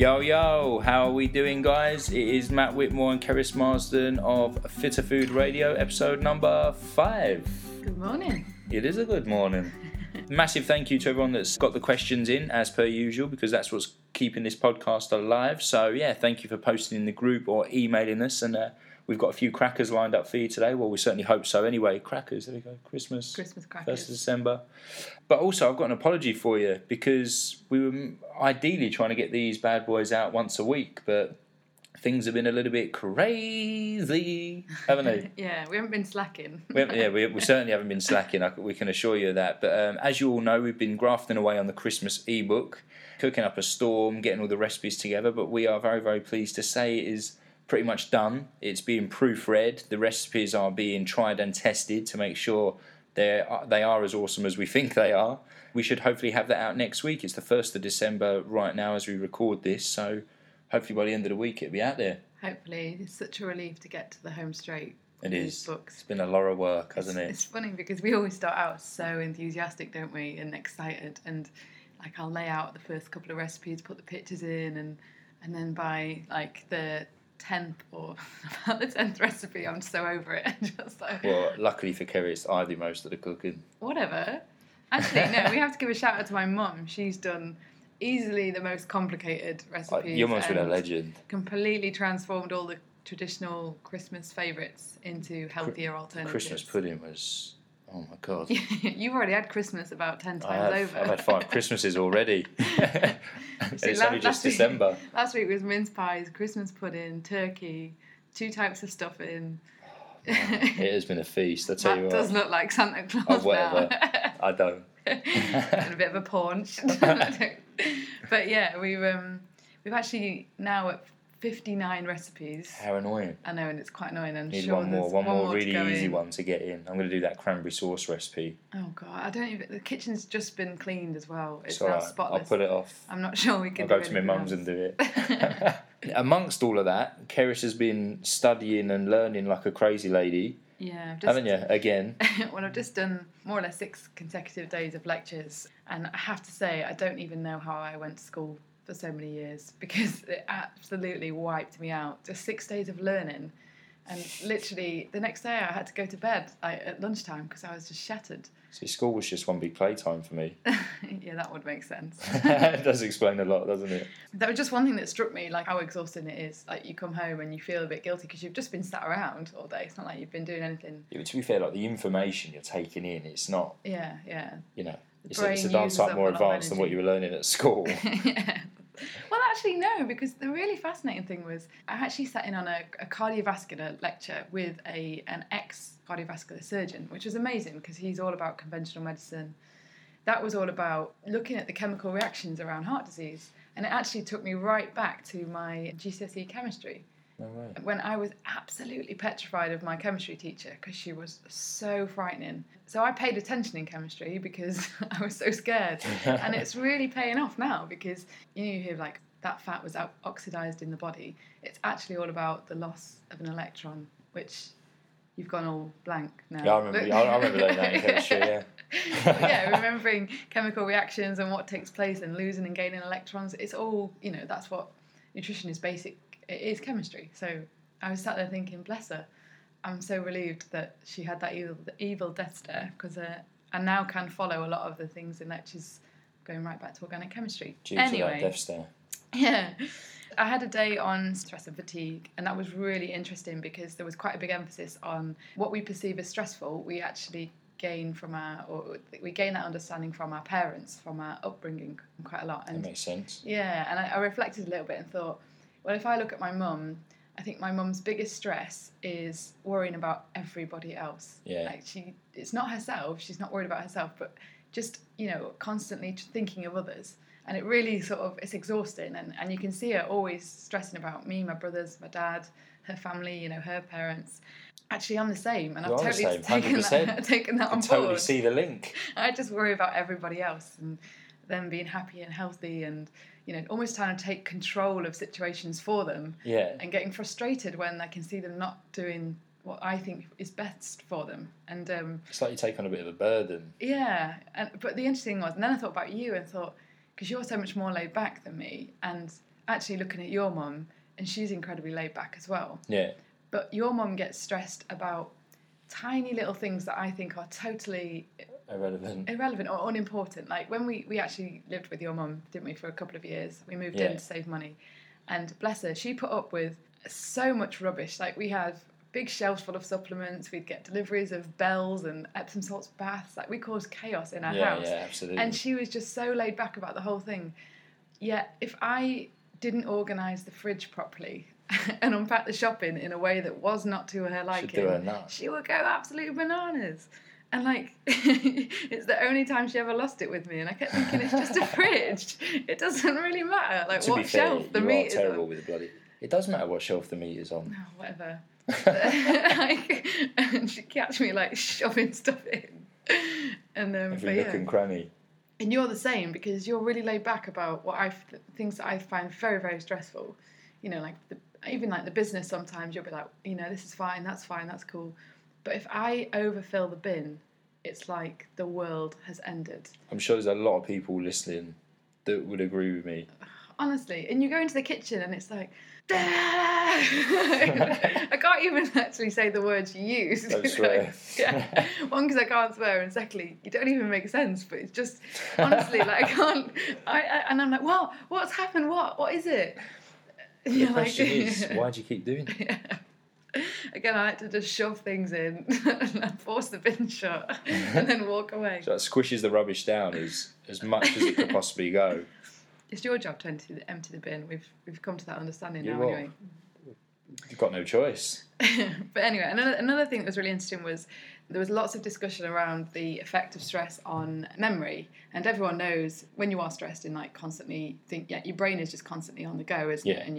Yo, yo, how are we doing, guys? It is Matt Whitmore and Keris Marsden of Fitter Food Radio, episode number five. Good morning. It is a good morning. Massive thank you to everyone that's got the questions in, as per usual, because that's what's keeping this podcast alive. So, yeah, thank you for posting in the group or emailing us. And uh, we've got a few crackers lined up for you today. Well, we certainly hope so. Anyway, crackers, there we go. Christmas. Christmas crackers. First of. December. But also, I've got an apology for you because we were ideally trying to get these bad boys out once a week, but things have been a little bit crazy, haven't they? yeah, we haven't been slacking. We yeah, we, we certainly haven't been slacking. I, we can assure you of that. But um, as you all know, we've been grafting away on the Christmas ebook, cooking up a storm, getting all the recipes together. But we are very, very pleased to say it is pretty much done. It's being proofread. The recipes are being tried and tested to make sure they are, uh, they are as awesome as we think they are. We should hopefully have that out next week. It's the first of December right now as we record this. So hopefully by the end of the week it'll be out there. Hopefully, it's such a relief to get to the home straight. It is. Books. It's been a lot of work, hasn't it? it's funny because we always start out so enthusiastic, don't we, and excited, and like I'll lay out the first couple of recipes, put the pictures in, and and then by like the tenth or about the tenth recipe, I'm so over it, just like Well, luckily for Kerry, it's I do most of the cooking. whatever. Actually, no, we have to give a shout out to my mum. She's done easily the most complicated Uh, recipes. You're almost been a legend. Completely transformed all the traditional Christmas favourites into healthier alternatives. Christmas pudding was, oh my god. You've already had Christmas about ten times have, over. I've had five Christmases already. See, it's only just week- December. Last week was mince pies, Christmas pudding, turkey, two types of stuffing. It has been a feast, I tell you Matt what. does look like Santa Claus Oh, whatever. now. I don't. and a bit of a paunch. but yeah, we've um, we've actually now at fifty nine recipes. How annoying. I know, and it's quite annoying. I'm Need sure one more, one more really easy one to get in. I'm going to do that cranberry sauce recipe. Oh god, I don't even. The kitchen's just been cleaned as well. It's It's now alright. spotless. I'll put it off. I'm not sure we can I'll go to my mum's and do it. Amongst all of that, Keris has been studying and learning like a crazy lady, Yeah, I've just, haven't you? Again. well, I've just done more or less six consecutive days of lectures, and I have to say, I don't even know how I went to school for so many years because it absolutely wiped me out. Just six days of learning, and literally the next day I had to go to bed like, at lunchtime because I was just shattered. See, school was just one big playtime for me. yeah, that would make sense. it does explain a lot, doesn't it? That was just one thing that struck me, like how exhausting it is. Like you come home and you feel a bit guilty because you've just been sat around all day. It's not like you've been doing anything. Yeah, but to be fair, like the information you're taking in, it's not, Yeah, yeah. you know, The it's a, it's a brain darn uses sight up more a lot of advanced than what you were learning at school. yeah. Well, actually, no, because the really fascinating thing was I actually sat in on a, a cardiovascular lecture with a an ex cardiovascular surgeon, which was amazing because he's all about conventional medicine. That was all about looking at the chemical reactions around heart disease, and it actually took me right back to my GCSE chemistry way. when I was absolutely petrified of my chemistry teacher because she was so frightening. So I paid attention in chemistry because I was so scared. and it's really paying off now because you know you hear like that fat was oxidized in the body. It's actually all about the loss of an electron, which you've gone all blank now. Yeah, I remember, I, I remember learning that in chemistry, yeah. Yeah, remembering chemical reactions and what takes place and losing and gaining electrons. It's all, you know, that's what nutrition is basic. It is chemistry. So I was sat there thinking, bless her. I'm so relieved that she had that evil, evil death stare because uh, I now can follow a lot of the things in that she's going right back to organic chemistry. Due that anyway, death stare. yeah. I had a day on stress and fatigue, and that was really interesting because there was quite a big emphasis on what we perceive as stressful. We actually gain from our, or we gain that understanding from our parents, from our upbringing, quite a lot. That And makes sense. yeah, and I, I reflected a little bit and thought, well, if I look at my mum, I think my mum's biggest stress is worrying about everybody else. Yeah. Like she, it's not herself. She's not worried about herself, but just you know, constantly thinking of others. And it really sort of it's exhausting, and, and you can see her always stressing about me, my brothers, my dad, her family, you know, her parents. Actually, I'm the same, and You I've totally same, taken 100%. that, taken that on can totally board. see the link. I just worry about everybody else and them being happy and healthy and you know almost trying to take control of situations for them Yeah. and getting frustrated when I can see them not doing what I think is best for them and um, It's like you take on a bit of a burden. yeah and but the interesting was and then I thought about you and thought because you're so much more laid back than me and actually looking at your mum, and she's incredibly laid back as well. Yeah. But your mum gets stressed about tiny little things that I think are totally Irrelevant. irrelevant or unimportant. Like when we, we actually lived with your mum, didn't we, for a couple of years? We moved Yeah. in to save money. And bless her, she put up with so much rubbish. Like we had big shelves full of supplements, we'd get deliveries of bells and Epsom salts baths. Like we caused chaos in our Yeah, house. yeah, absolutely. And she was just so laid back about the whole thing. Yet if I didn't organise the fridge properly and unpack the shopping in a way that was not to her liking, she would go absolutely bananas. And like, it's the only time she ever lost it with me. And I kept thinking, it's just a fridge. It doesn't really matter. Like, to what fair, shelf the meat is terrible on. with the bloody. It does matter what shelf the meat is on. Oh, whatever. like, and she'd catch me like shoving stuff in. And um, Every but yeah. and cranny. And you're the same because you're really laid back about what I things that I find very very stressful. You know, like the, even like the business. Sometimes you'll be like, you know, this is fine, that's fine, that's cool. But if I overfill the bin, it's like the world has ended. I'm sure there's a lot of people listening that would agree with me. Honestly, and you go into the kitchen and it's like. I can't even actually say the words you use. Don't swear. like- yeah. One, because I can't swear, and secondly, you don't even make sense. But it's just honestly, like I can't. I, I and I'm like, what? What's happened? What? What is it? And The question is, why do you keep doing it? Yeah. Again, I like to just shove things in and force the bin shut, and then walk away. So that squishes the rubbish down as as much as it could possibly go. It's your job to empty the, empty the bin. We've we've come to that understanding You now, will. anyway. You've got no choice. but anyway, another, another thing that was really interesting was there was lots of discussion around the effect of stress on memory. And everyone knows when you are stressed and like constantly think, yeah, your brain is just constantly on the go, isn't Yeah. it? And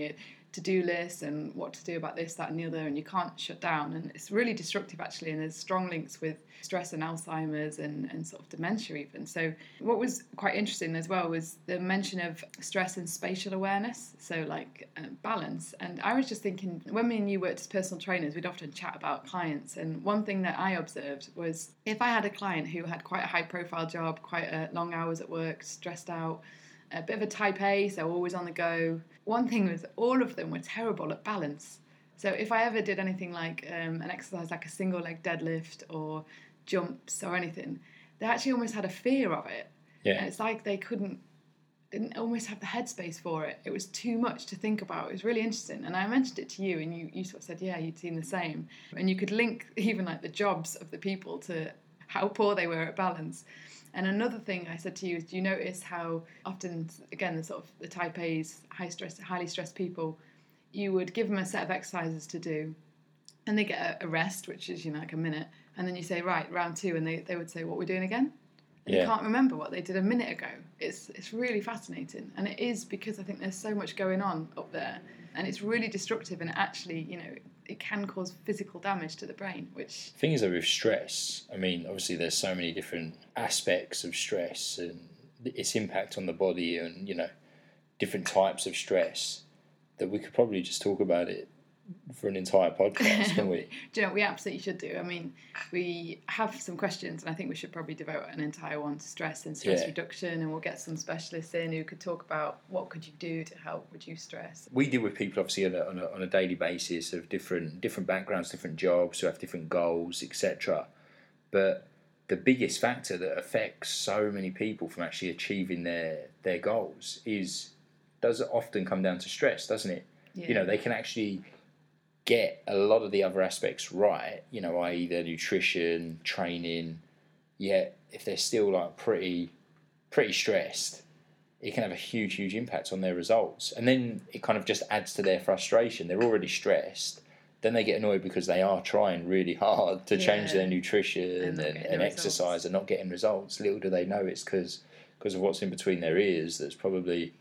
your to-do lists and what to do about this, that, and the other, and you can't shut down. And it's really destructive actually. And there's strong links with stress and Alzheimer's and, and sort of dementia even. So what was quite interesting as well was the mention of stress and spatial awareness. So like uh, balance. And I was just thinking when me and you worked as personal trainers, we'd often chat about clients. And one thing that I observed was if I had a client who had quite a high profile job, quite a long hours at work, stressed out, a bit of a type A, so always on the go. One thing was all of them were terrible at balance. So if I ever did anything like um, an exercise like a single leg deadlift or jumps or anything, they actually almost had a fear of it. And Yeah. it's like they couldn't, didn't almost have the headspace for it. It was too much to think about. It was really interesting. And I mentioned it to you, and you, you sort of said, yeah, you'd seen the same. And you could link even like the jobs of the people to how poor they were at balance. And another thing I said to you is, do you notice how often, again, the sort of the type A's, high stress, highly stressed people, you would give them a set of exercises to do, and they get a, rest, which is you know like a minute, and then you say right round two, and they, they would say what we're doing again. And Yeah. You can't remember what they did a minute ago. It's it's really fascinating, and it is because I think there's so much going on up there, and it's really destructive, and actually you know it can cause physical damage to the brain, which thing is though with stress i mean obviously there's so many different aspects of stress and its impact on the body and you know different types of stress that we could probably just talk about it for an entire podcast can we do you know we absolutely should do. I mean, we have some questions, and I think we should probably devote an entire one to stress and stress Yeah. reduction, and we'll get some specialists in who could talk about what could you do to help reduce stress. we deal with people obviously on a, on a, on a daily basis of different different backgrounds different jobs who have different goals etc but the biggest factor that affects so many people from actually achieving their their goals is does often come down to stress doesn't it Yeah. you know they can actually get a lot of the other aspects right you know i.e their nutrition training yet if they're still like pretty pretty stressed it can have a huge huge impact on their results. And then it kind of just adds to their frustration. They're already stressed. Then they get annoyed because they are trying really hard to change their nutrition And and, and, results. exercise and not getting results. Little do they know it's because because of what's in between their ears that's probably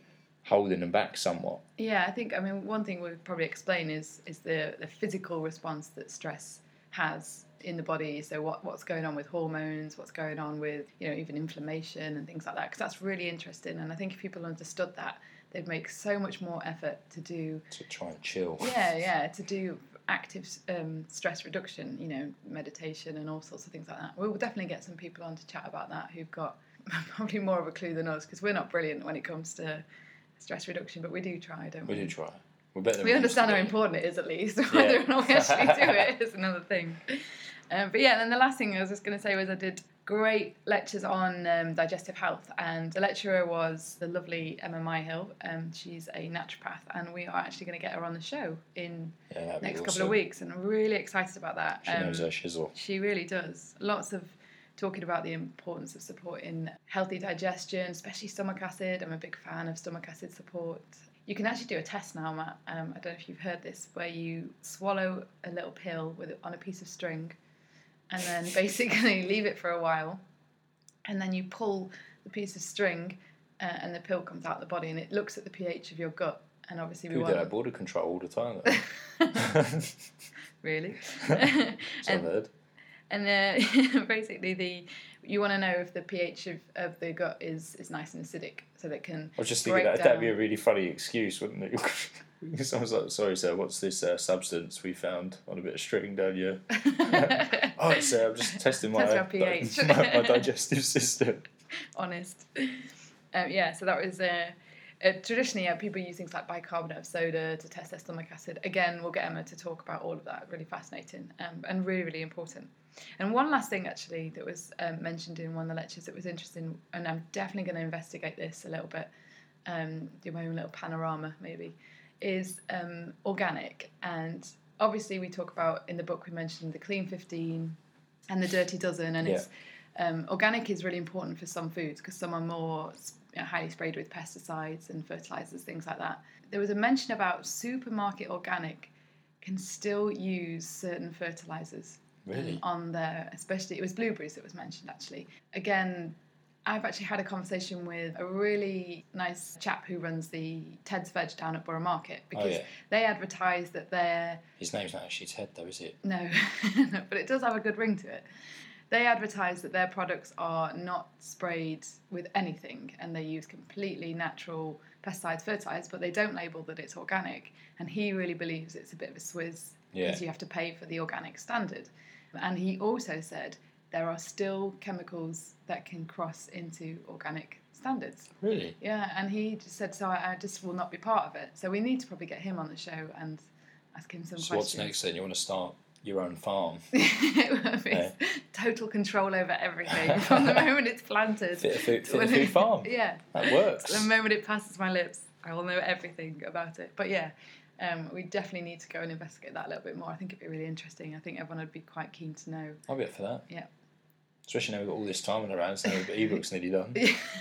holding them back somewhat Yeah, I think I mean one thing we'll probably explain is is the the physical response that stress has in the body. So what what's going on with hormones, what's going on with you know even inflammation and things like that. Because that's really interesting, and I think if people understood that, they'd make so much more effort to do to try and chill yeah yeah to do active um, stress reduction. You know meditation and all sorts of things like that. We'll definitely get some people on to chat about that who've got probably more of a clue than us because we're not brilliant when it comes to stress reduction, but we do try, don't We we? do try. We're better we understand how important it is, at least. Whether Yeah. or not we actually do it is another thing. Um, but yeah, and then the last thing I was just going to say was I did great lectures on um, digestive health, and the lecturer was the lovely Emma Myhill. Um, she's a naturopath, and we are actually going to get her on the show in Yeah, next couple of weeks, and I'm really excited about that. She Um, knows her shizzle. she really does. Lots of talking about the importance of supporting healthy digestion, especially stomach acid. I'm a big fan of stomach acid support. You can actually do a test now, Matt. Um, I don't know if you've heard this, where you swallow a little pill with it on a piece of string, and then basically leave it for a while, and then you pull the piece of string, uh, and the pill comes out of the body, and it looks at the pH of your gut. And obviously, we People do want that border control all the time. Really. So and heard. And uh, basically, the you want to know if the pH of, of the gut is, is nice and acidic, so that can. I was just thinking that that'd be a really funny excuse, wouldn't it? Someone's like, "Sorry, sir, what's this uh, substance we found on a bit of string down here?" oh, it's, uh, I'm just testing my, pH. my, my digestive system. honest. Um, yeah, so that was uh, uh, traditionally uh, people use things like bicarbonate of soda to test their stomach acid. Again, we'll get Emma to talk about all of that. Really fascinating um, and really really important. And one last thing actually that was um, mentioned in one of the lectures that was interesting, and I'm definitely going to investigate this a little bit. Um, do my own little panorama maybe. Is um, organic and obviously we talk about in the book we mentioned the clean 15 and the dirty dozen and it's um, organic is really important for some foods because some are more highly sprayed with pesticides and fertilizers, things like that. There was a mention about supermarket organic can still use certain fertilizers Really? on there, especially it was blueberries that was mentioned actually. Again, I've actually had a conversation with a really nice chap who runs the Ted's Veg down at Borough Market oh, because Oh, yeah. they advertise that they're His name's not actually Ted, though, is it? no, but it does have a good ring to it. They advertise that their products are not sprayed with anything and they use completely natural pesticides, fertilizers, but they don't label that it's organic. And he really believes it's a bit of a swizz Yeah. because you have to pay for the organic standard. And he also said there are still chemicals that can cross into organic standards. Really? Yeah, and he just said, so I, I just will not be part of it. So we need to probably get him on the show and ask him some So what's next then? You want to start your own farm? it will be Yeah. total control over everything from the moment it's planted. Fitter Food, fit a food farm. Yeah, That works. the moment it passes my lips, I will know everything about it. But yeah, um, we definitely need to go and investigate that a little bit more. I think it'd be really interesting. I think everyone would be quite keen to know. I'll be up for that. Yeah. Especially now we've got all this time on our hands, now the ebook's nearly done.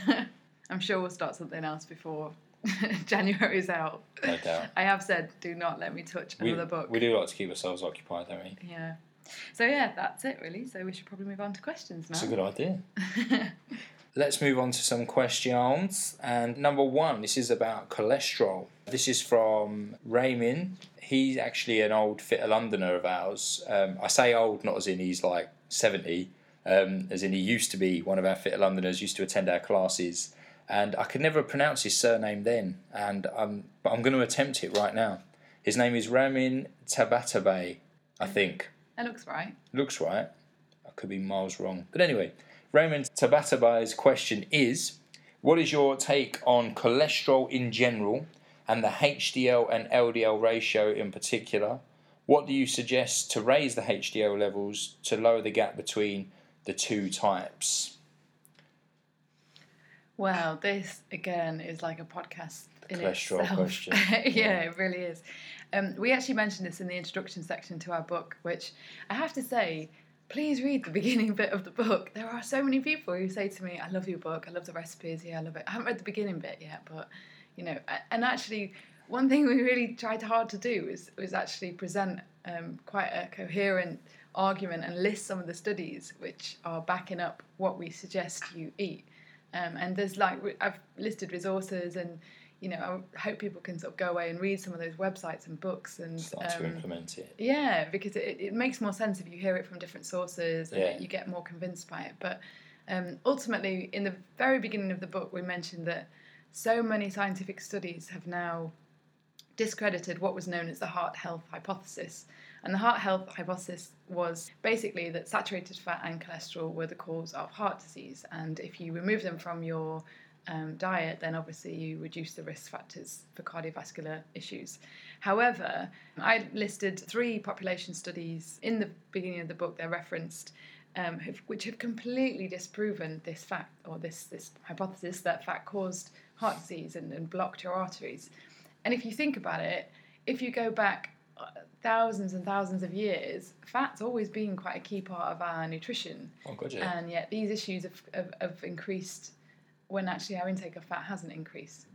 I'm sure we'll start something else before January's out. No doubt. I have said, do not let me touch We, another book. we do like to keep ourselves occupied, don't we? Yeah. So yeah, that's it really. So we should probably move on to questions now. It's a good idea. Let's move on to some questions. And number one, this is about cholesterol. This is from Raymond. He's actually an old Fitter Londoner of ours. Um, I say old, not as in he's like 70, um, as in he used to be one of our Fitter Londoners, used to attend our classes. And I could never pronounce his surname then, and um, but I'm going to attempt it right now. His name is Ramin Tabatabai, I think. That looks right. Looks right. I could be miles wrong. But anyway, Raymond Tabatabai's question is What is your take on cholesterol in general and the HDL and LDL ratio in particular? What do you suggest to raise the HDL levels to lower the gap between the two types? Well, this again is like a podcast The in cholesterol itself. question. yeah, Yeah. it really is. Um, we actually mentioned this in the introduction section to our book, which I have to say, please read the beginning bit of the book. There are so many people who say to me, "I love your book. I love the recipes. Yeah, I love it." I haven't read the beginning bit yet, but you know, and actually, one thing we really tried hard to do is was actually present um, quite a coherent argument and list some of the studies which are backing up what we suggest you eat. Um, and there's like I've listed resources, and you know I hope people can sort of go away and read some of those websites and books and Start to um, implement it. yeah, because it, it makes more sense if you hear it from different sources and Yeah. you get more convinced by it. But um, ultimately, in the very beginning of the book, we mentioned that so many scientific studies have now discredited what was known as the heart health hypothesis. And the heart health hypothesis was basically that saturated fat and cholesterol were the cause of heart disease. And if you remove them from your um, diet, then obviously you reduce the risk factors for cardiovascular issues. However, I listed three population studies in the beginning of the book. They're referenced, um, have, which have completely disproven this fact or this this hypothesis that fat caused heart disease and, and blocked your arteries. And if you think about it, if you go back uh, thousands and thousands of years, fat's always been quite a key part of our nutrition. Oh, yeah. And yet these issues have, have, have increased when actually our intake of fat hasn't increased.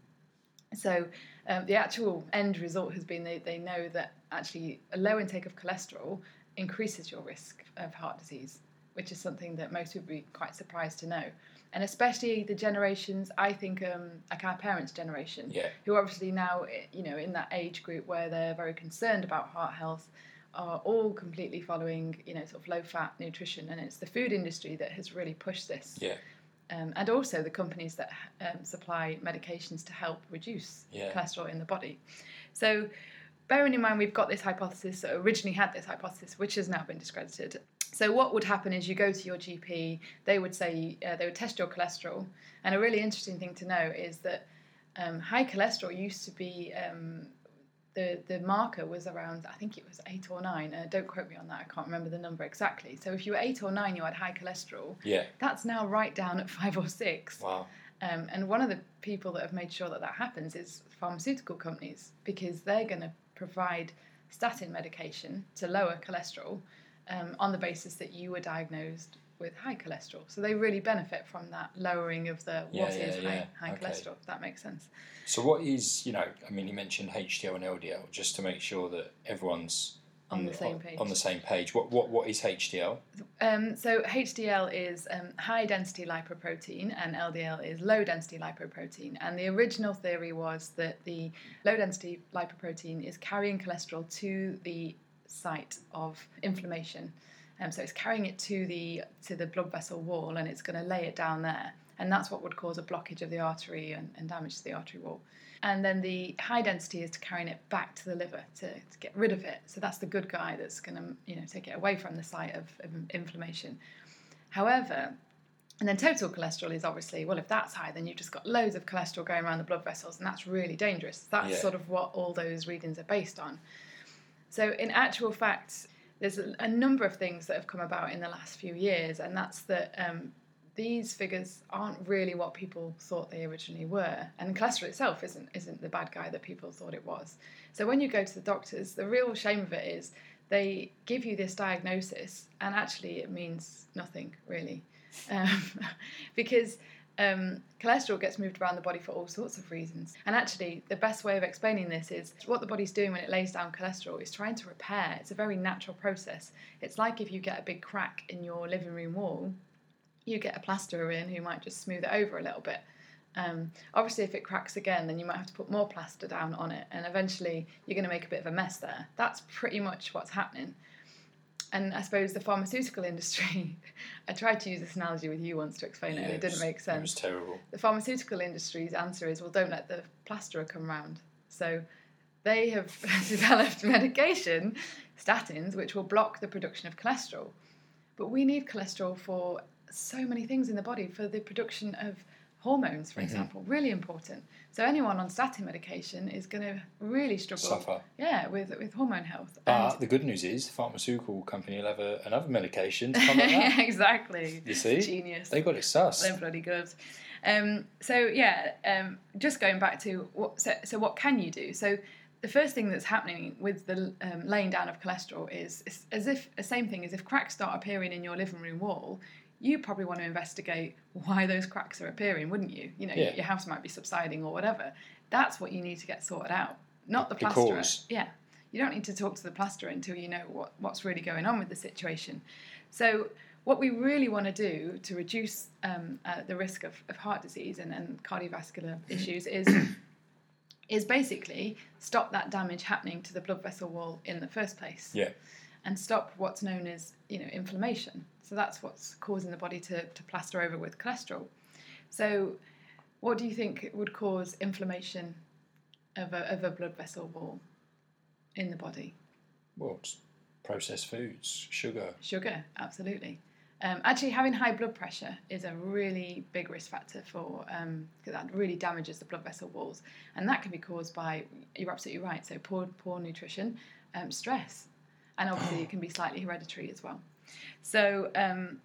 So um, the actual end result has been they, they know that actually a low intake of cholesterol increases your risk of heart disease, which is something that most would be quite surprised to know. And especially the generations, I think, um, like our parents' generation, Yeah. who are obviously now, eh, you know, in that age group where they're very concerned about heart health, are all completely following, you know, sort of low-fat nutrition, and it's the food industry that has really pushed this Yeah. Um, and also the companies that um, supply medications to help reduce Yeah. cholesterol in the body. So, bearing in mind we've got this hypothesis originally had this hypothesis, which has now been discredited. So, what would happen is you go to your GP, they would say uh, they would test your cholesterol, and a really interesting thing to know is that um, high cholesterol used to be. The, the marker was around, I think it was eight or nine. Uh, don't quote me on that, I can't remember the number exactly. So, if you were eight or nine, you had high cholesterol. Yeah. That's now right down at five or six. Wow. Um, and one of the people that have made sure that that happens is pharmaceutical companies because they're going to provide statin medication to lower cholesterol um, on the basis that you were diagnosed with high cholesterol. So they really benefit from that lowering of the Yeah, what is yeah, high, yeah. high Okay. cholesterol. If that makes sense. So what is you know? I mean, you mentioned HDL and LDL just to make sure that everyone's On the same page. On the same page. What what what is HDL? Um, so HDL is um, high density lipoprotein and LDL is low density lipoprotein. And the original theory was that the low density lipoprotein is carrying cholesterol to the site of inflammation. Um, so it's carrying it to the to the blood vessel wall and it's going to lay it down there. And that's what would cause a blockage of the artery and, and damage to the artery wall. And then the high density is to carrying it back to the liver to, to get rid of it. So that's the good guy that's going to you know take it away from the site of, of inflammation. However, and then total cholesterol is obviously well if that's high then you've just got loads of cholesterol going around the blood vessels and that's really dangerous. That's Yeah. sort of what all those readings are based on. So in actual fact, there's a, a number of things that have come about in the last few years, and that's that um, these figures aren't really what people thought they originally were, and cholesterol itself isn't isn't the bad guy that people thought it was. So when you go to the doctors, the real shame of it is they give you this diagnosis, and actually it means nothing really, um, because um, cholesterol gets moved around the body for all sorts of reasons. And actually, the best way of explaining this is what the body's doing when it lays down cholesterol is trying to repair. It's a very natural process. It's like if you get a big crack in your living room wall, you get a plasterer in who might just smooth it over a little bit. Um, obviously, if it cracks again, then you might have to put more plaster down on it, and eventually you're going to make a bit of a mess there. That's pretty much what's happening. And I suppose the pharmaceutical industry, I tried to use this analogy with you once to explain it, and it didn't was- make sense It was terrible. the pharmaceutical industry's answer is well don't let the plasterer come round. So they have developed medication statins which will block the production of cholesterol. But we need cholesterol for so many things in the body for the production of hormones for example really important so anyone on statin medication is going to really struggle Suffer. yeah with with hormone health But the good news is, the pharmaceutical company will have a, another medication to come like exactly You see? genius They got it sus. They're bloody good. Um, so yeah, um, just going back to what. So, so what can you do? So the first thing that's happening with the um, laying down of cholesterol is, is as if the same thing as if cracks start appearing in your living room wall. You probably want to investigate why those cracks are appearing, wouldn't you? You know, Yeah. your house might be subsiding or whatever. That's what you need to get sorted out, not the plasterer. cause. Yeah, you don't need to talk to the plasterer until you know what, what's really going on with the situation. So, what we really want to do to reduce um, uh, the risk of, of heart disease and, and cardiovascular issues is is basically stop that damage happening to the blood vessel wall in the first place Yeah. and stop what's known as you know inflammation. So that's what's causing the body to, to plaster over with cholesterol. So, what do you think would cause inflammation of a, of a blood vessel wall in the body? Well, it's processed foods, sugar. Sugar, absolutely. Um, actually, having high blood pressure is a really big risk factor for um, that really damages the blood vessel walls, and that can be caused by you're absolutely right. So poor poor nutrition, um, stress, and obviously it can be slightly hereditary as well. So um,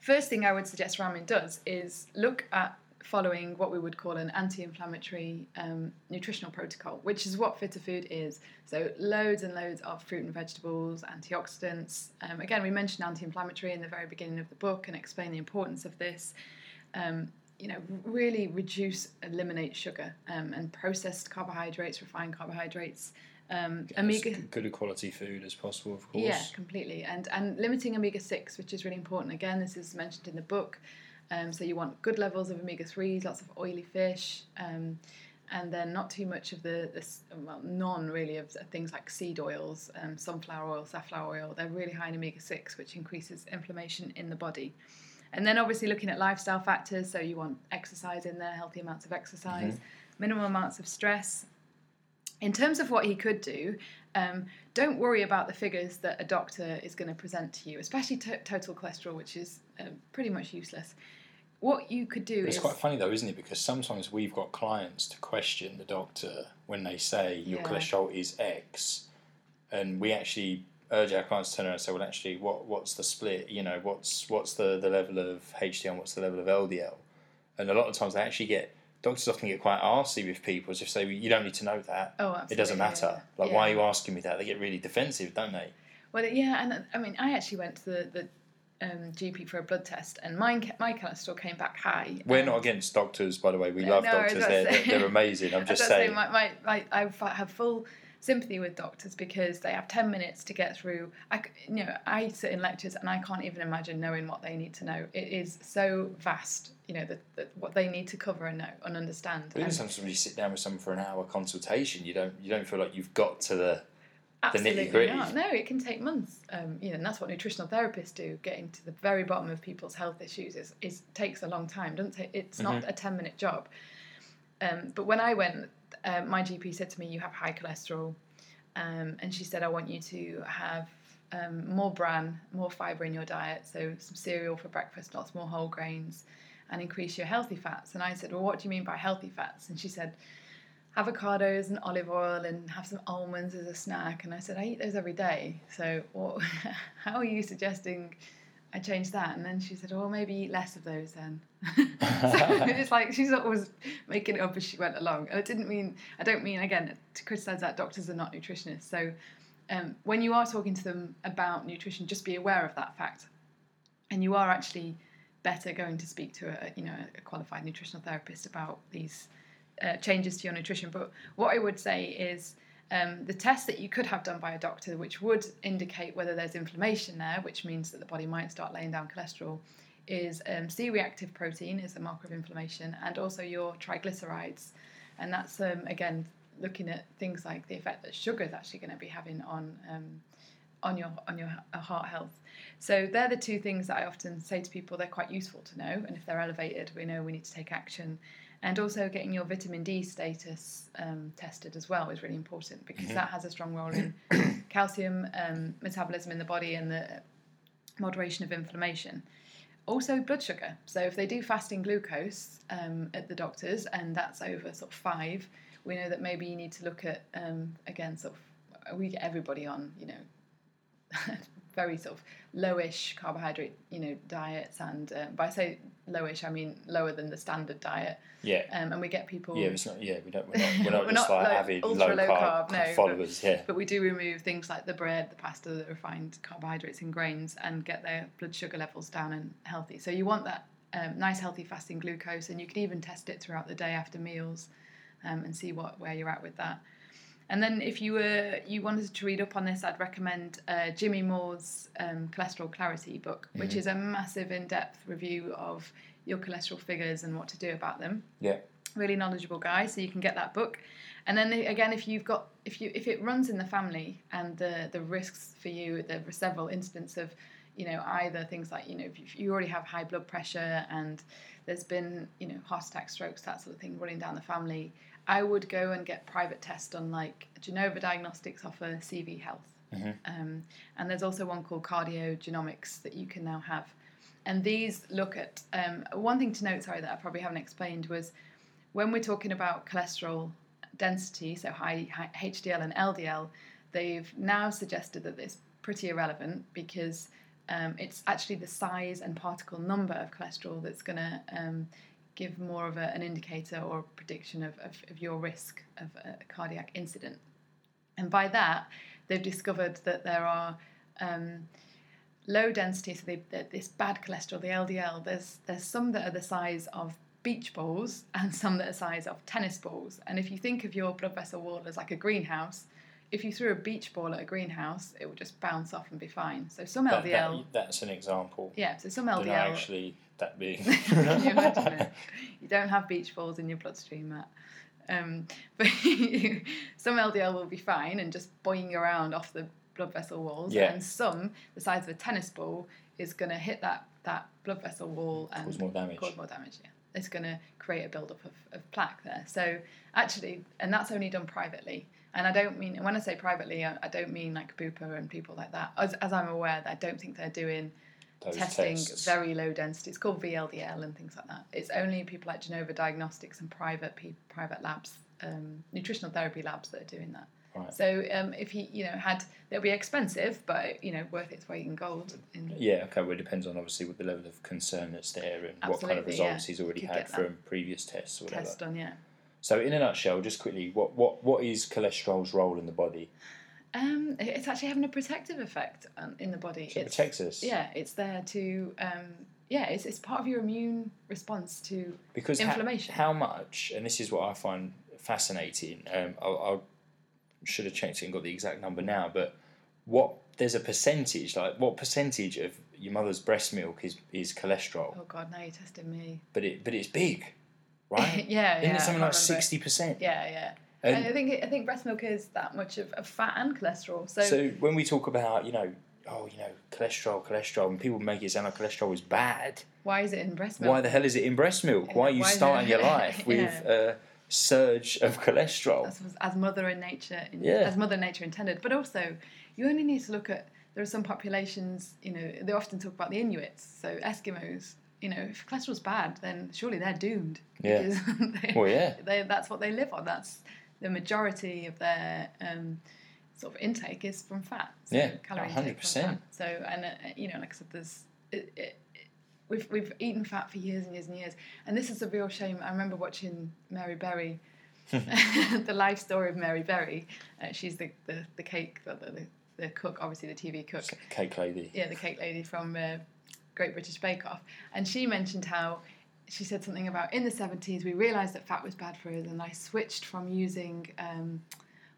first thing I would suggest Ramin does is look at following what we would call an anti-inflammatory um, nutritional protocol, which is what Fitter Food is. So loads and loads of fruit and vegetables, antioxidants. Um, again, we mentioned anti-inflammatory in the very beginning of the book and explain the importance of this. Um, you know, really reduce, eliminate sugar um, and processed carbohydrates, refined carbohydrates. Um, omega, As good quality food as possible, of course. yeah, completely. And and limiting omega six, which is really important. Again, this is mentioned in the book. Um, so you want good levels of omega threes, lots of oily fish, um, and then not too much of the, the well, none really of things like seed oils, um, sunflower oil, safflower oil. They're really high in omega six, which increases inflammation in the body. And then obviously looking at lifestyle factors. So you want exercise in there, healthy amounts of exercise, minimal amounts of stress, in terms of what he could do, um, don't worry about the figures that a doctor is going to present to you, especially to- total cholesterol, which is um, pretty much useless. What you could do It's is quite funny though, isn't it? Because sometimes we've got clients to question the doctor when they say your Yeah. cholesterol is X, and we actually urge our clients to turn around and say, well, actually, what what's the split? You know, what's what's the, the level of HDL and what's the level of LDL? And a lot of times they actually get doctors often get quite arsy with people, as if say, you don't need to know that. oh, absolutely. It doesn't matter. yeah. Like, why are you asking me that? They get really defensive, don't they? Well, yeah, and uh, I mean, I actually went to the, the um, GP for a blood test, and mine, ca- my cholesterol came back high. We're and- not against doctors, by the way. We love no, doctors. They're, they're, they're amazing. I'm just saying. my, my, my, I have full sympathy with doctors because they have 10 minutes to get through. I, you know, I sit in lectures and I can't even imagine knowing what they need to know. It is so vast, you know, that, that what they need to cover and know and understand. But even sometimes when you sit down with someone for an hour consultation, you don't you don't feel like you've got to the absolutely not. No, it can take months. Um, you know, and that's what nutritional therapists do. Getting to the very bottom of people's health issues is, is takes a long time. Doesn't take, it's not a 10 minute job. Um, but when I went, uh, my GP said to me, "You have high cholesterol," um, and she said, "I want you to have um, more bran, more fibre in your diet, so some cereal for breakfast, lots more whole grains, and increase your healthy fats." And I said, "Well, what do you mean by healthy fats?" And she said, "Avocados and olive oil, and have some almonds as a snack." And I said, "I eat those every day, so what, how are you suggesting?" I changed that, and then she said, "Well, maybe eat less of those then." so it's like she's always making it up as she went along. And it didn't mean I don't mean again to criticise that doctors are not nutritionists. So um, when you are talking to them about nutrition, just be aware of that fact, and you are actually better going to speak to a you know a qualified nutritional therapist about these uh, changes to your nutrition. But what I would say is um, the test that you could have done by a doctor, which would indicate whether there's inflammation there, which means that the body might start laying down cholesterol, is um, C-reactive protein is a marker of inflammation, and also your triglycerides, and that's um, again looking at things like the effect that sugar is actually going to be having on um, on your on your heart health. So they're the two things that I often say to people. They're quite useful to know, and if they're elevated, we know we need to take action. And also getting your vitamin D status um, tested as well is really important because that has a strong role in calcium um, metabolism in the body and the moderation of inflammation. Also, blood sugar. So, if they do fasting glucose um, at the doctors and that's over sort of five, we know that maybe you need to look at, um, again, sort of, we get everybody on, you know, very sort of lowish carbohydrate, you know, diets. And uh, by say lowish, I mean lower than the standard diet. yeah Um, and we get people. yeah it's not yeah we don't we're not, we're not We're just not like low- avid ultra low low carb, carb, no, but- followers yeah But we do remove things like the bread, the pasta, the refined carbohydrates and grains and get their blood sugar levels down and healthy. So you want that um, nice healthy fasting glucose and you could even test it throughout the day after meals um, and see what where you're at with that. And then if you were you wanted to read up on this, I'd recommend uh, Jimmy Moore's um, Cholesterol Clarity book, which is a massive in-depth review of your cholesterol figures and what to do about them. Yeah. Really knowledgeable guy so you can get that book. And then again if you've got if you if it runs in the family and the the risks for you there are several instances of you know either things like you know if you already have high blood pressure and there's been you know heart attack strokes that sort of thing running down the family i would go and get private tests on like genova diagnostics offer cv health Um, and there's also one called cardiogenomics that you can now have. And these look at um, one thing to note, sorry, that I probably haven't explained was when we're talking about cholesterol density, so high, high HDL and LDL, they've now suggested that it's pretty irrelevant because um, it's actually the size and particle number of cholesterol that's going to um, give more of a, an indicator or prediction of, of, of your risk of a cardiac incident. And by that, they've discovered that there are um, low density, so they, this bad cholesterol, the LDL, there's, there's some that are the size of beach balls and some that are the size of tennis balls. And if you think of your blood vessel wall as like a greenhouse, if you threw a beach ball at a greenhouse, it would just bounce off and be fine. So some That- LDL, that- that's an example. yeah. So some LDL, actually that. Can you imagine it? You don't have beach balls in your bloodstream, Matt. Um, but some LDL will be fine and just boing around off the blood vessel walls, Yeah. and some, the size of a tennis ball, is going to hit that, that blood vessel wall and Cause more damage. cause more damage. Yeah, it's going to create a buildup of, of plaque there. So actually, and that's only done privately. And I don't mean, and when I say privately, I, I don't mean like Bupa and people like that. As, as I'm aware, I don't think they're doing testing tests. very low density. It's called VLDL and things like that. It's only people like Genova Diagnostics and private pe- private labs, um, nutritional therapy labs that are doing that. Right. So um, if he, you know, had they'll be expensive, but you know, worth its weight in gold. In, Yeah, okay. Well, it depends on obviously what the level of concern that's there and what kind of Absolutely, yeah. results he's already Could had from previous tests or whatever. test done, yeah. So, in a nutshell, just quickly, what, what, what is cholesterol's role in the body? Um, it's actually having a protective effect on, in the body. So it it's, protects us. Yeah, it's there to. Um, yeah, it's, it's part of your immune response to Because ha- inflammation. how much, and this is what I find fascinating. Um, I, I should have checked it and got the exact number now, but what there's a percentage, like what percentage of your mother's breast milk is is cholesterol? oh God, now you're testing me. But it but it's big, right? yeah, Isn't yeah. it something like sixty percent? Yeah, yeah. And- I think I think breast milk is that much of, of fat and cholesterol. So, So when we talk about, you know, oh, you know, cholesterol, cholesterol, and people make it sound like cholesterol is bad, why is it in breast milk? why the hell is it in breast milk? Why are you Why starting your life with Yeah. a surge of cholesterol? as, as mother in nature, in, Yeah. as mother nature intended. But also, you only need to look at there are some populations. You know, they often talk about the Inuits, so Eskimos. You know, if cholesterol's bad, then surely they're doomed. Yeah. Because they, Well, yeah. they, that's what they live on. That's the majority of their um, sort of intake is from fat. So Yeah, calorie intake from 100%. fat. So and uh, you know, like I said, there's it, it, we've we've eaten fat for years and years and years, and this is a real shame. I remember watching Mary Berry, the life story of Mary Berry. Uh, she's the, the the cake the, the the cook, obviously the TV cook Cake lady. yeah, the cake lady from uh, Great British Bake Off, and she mentioned how she said something about in the seventies we realised that fat was bad for us, and I switched from using um,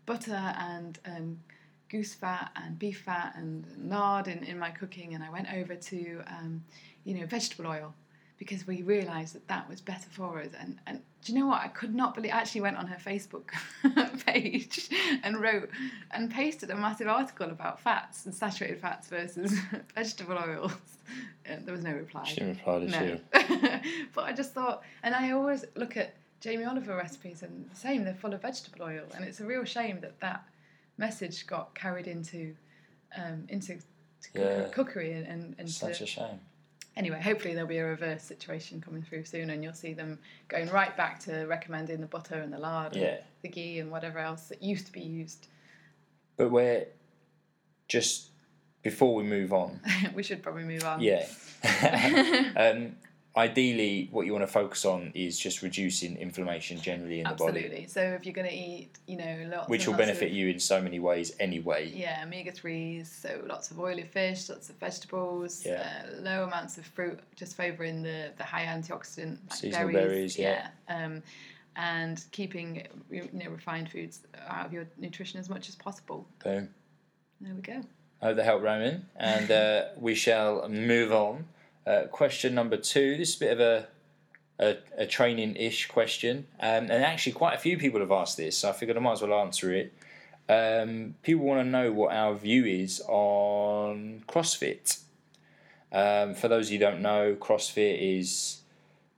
butter and um, goose fat and beef fat and lard in, in my cooking, and I went over to um, you know vegetable oil because we realised that that was better for us. And, and do you know what? I could not believe. I actually went on her Facebook page and wrote and pasted a massive article about fats and saturated fats versus vegetable oils. And there was no reply. She didn't reply, did No. she? but I just thought, and I always look at Jamie Oliver recipes and the same, they're full of vegetable oil. And it's a real shame that that message got carried into um, into to Yeah. cookery and, and, and Such to, a shame. Anyway, hopefully there'll be a reverse situation coming through soon, and you'll see them going right back to recommending the butter and the lard, Yeah. and the ghee, and whatever else that used to be used. But we're just before we move on, we should probably move on. yeah. um, ideally, what you want to focus on is just reducing inflammation generally in the body, Absolutely. So if you're going to eat, you know, lots which will lots benefit of, you in so many ways anyway. Yeah, omega threes. So lots of oily fish, lots of vegetables, Yeah. uh, low amounts of fruit, just favouring the the high antioxidant like Seasonal berries. berries, yeah. Um, and keeping you know refined foods out of your nutrition as much as possible. Boom. There we go. I hope that helped, Roman. And uh, we shall move on. Uh, question number two. This is a bit of a a, a training ish question, um, and actually, quite a few people have asked this, so I figured I might as well answer it. Um, people want to know what our view is on CrossFit. Um, for those of you who don't know, CrossFit is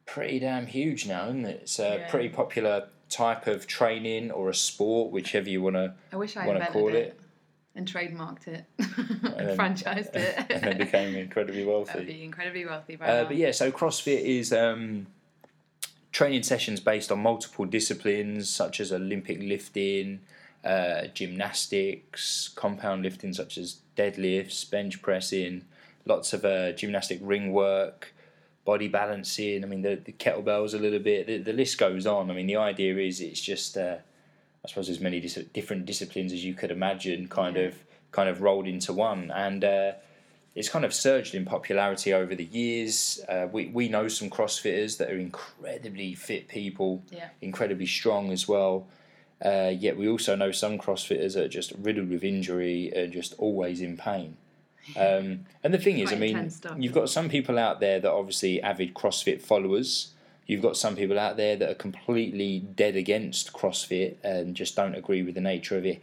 pretty damn huge now, isn't it? It's a Yeah. pretty popular type of training or a sport, whichever you want to I wish I want to call it. it. And trademarked it, And then- franchised it, and then became incredibly wealthy. be incredibly wealthy by Uh, now. but yeah, so CrossFit is um, training sessions based on multiple disciplines such as Olympic lifting, uh, gymnastics, compound lifting such as deadlifts, bench pressing, lots of uh, gymnastic ring work, body balancing. I mean, the, the kettlebells a little bit. The, the list goes on. I mean, the idea is it's just, uh, I suppose, as many dis- different disciplines as you could imagine, kind Yeah. of, kind of rolled into one, and. Uh, it's kind of surged in popularity over the years. Uh, we, we know some CrossFitters that are incredibly fit people, Yeah. incredibly strong as well. Uh, yet we also know some CrossFitters that are just riddled with injury and just always in pain. Um, and the thing is, I mean, you've got some people out there that are obviously avid CrossFit followers. You've got some people out there that are completely dead against CrossFit and just don't agree with the nature of it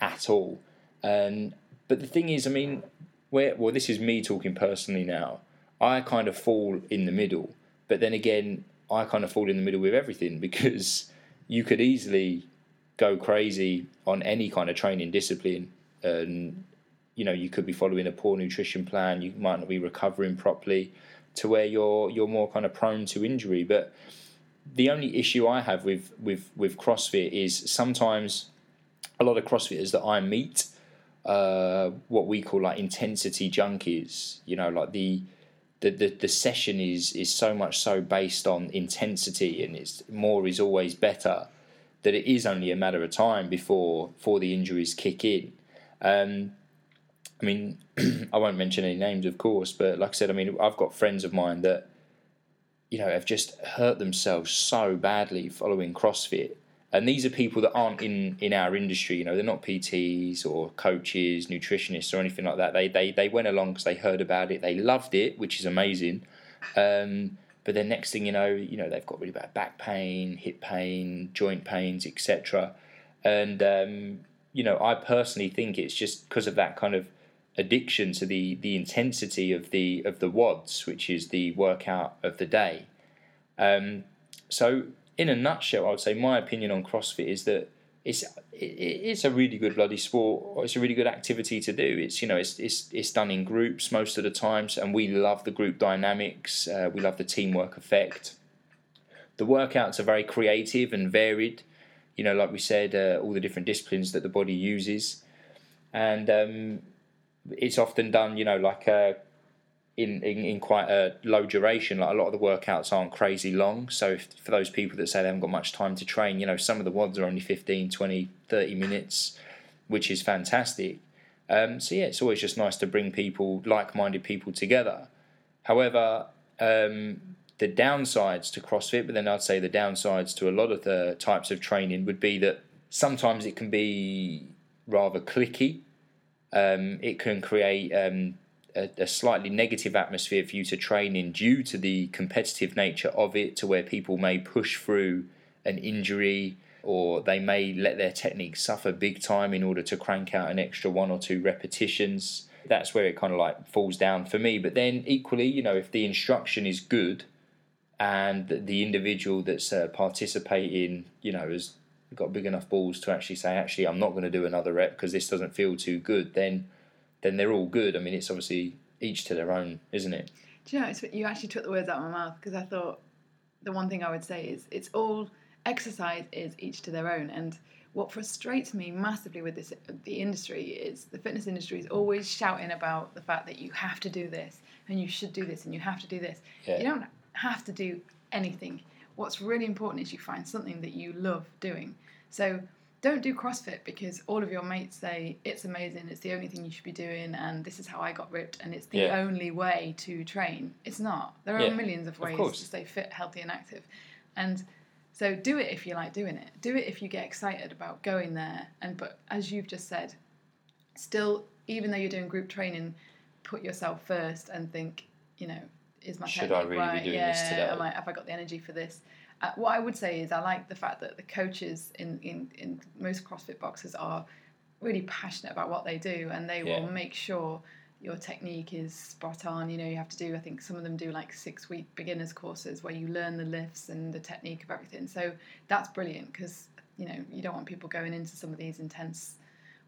at all. Um, but the thing is, I mean, where well, this is me talking personally now. I kind of fall in the middle, but then again, I kind of fall in the middle with everything because you could easily go crazy on any kind of training discipline, and you know you could be following a poor nutrition plan. You might not be recovering properly, to where you're you're more kind of prone to injury. But the only issue I have with with with CrossFit is sometimes a lot of CrossFitters that I meet uh, what we call like intensity junkies. You know, like the the, the, the session is is so much so based on intensity and it's more is always better that it is only a matter of time before before the injuries kick in. Um, I mean, I won't mention any names, of course, but like I said, I mean, I've got friends of mine that you know have just hurt themselves so badly following CrossFit. And these are people that aren't in in our industry you know they're not pts or coaches nutritionists or anything like that. They they, they went along because they heard about it they loved it which is amazing. Um, but then next thing you know you know they've got really bad back pain hip pain joint pains etc and um, you know i personally think it's just because of that kind of addiction to the the intensity of the of the WODs which is the workout of the day um, so in a nutshell, I would say my opinion on CrossFit is that it's it, it's a really good bloody sport. It's a really good activity to do. It's you know it's it's it's done in groups most of the times, and we love the group dynamics. Uh, we love the teamwork effect. The workouts are very creative and varied. You know, like we said, uh, all the different disciplines that the body uses, and um, it's often done. You know, like. Uh, in, in, in quite a low duration. Like a lot of the workouts aren't crazy long. So if, for those people that say they haven't got much time to train, you know, some of the WODs are only 15, 20, 30 minutes, which is fantastic. Um, so yeah, it's always just nice to bring people, like-minded people together. However, um, the downsides to CrossFit, but then I'd say the downsides to a lot of the types of training would be that sometimes it can be rather clicky. Um, it can create um, a, a, slightly negative atmosphere for you to train in due to the competitive nature of it, to where people may push through an injury or they may let their technique suffer big time in order to crank out an extra one or two repetitions. That's where it kind of like falls down for me. But then equally, you know, if the instruction is good and the individual that's uh, participating, you know, has got big enough balls to actually say, actually, I'm not going to do another rep because this doesn't feel too good, then then they're all good. I mean, it's obviously each to their own, isn't it? Do you know, it's, you actually took the words out of my mouth because I thought the one thing I would say is it's all exercise is each to their own. And what frustrates me massively with this the industry is the fitness industry is always shouting about the fact that you have to do this and you should do this and you have to do this. Yeah. You don't have to do anything. What's really important is you find something that you love doing. So don't do CrossFit because all of your mates say it's amazing, it's the only thing you should be doing, and this is how I got ripped, and it's the Yeah. only way to train. It's not. There are Yeah, millions of of ways course. to stay fit, healthy, and active. And so do it if you like doing it. Do it if you get excited about going there. And but as you've just said, still, even though you're doing group training, put yourself first and think, you know, is my Should I really be doing yeah, this today? Am I, have I got the energy for this? Uh, what I would say is I like the fact that the coaches in, in, in most CrossFit boxes are really passionate about what they do and they Yeah. will make sure your technique is spot on. You know, you have to do, I think some of them do like six week beginners courses where you learn the lifts and the technique of everything. So that's brilliant because, you know, you don't want people going into some of these intense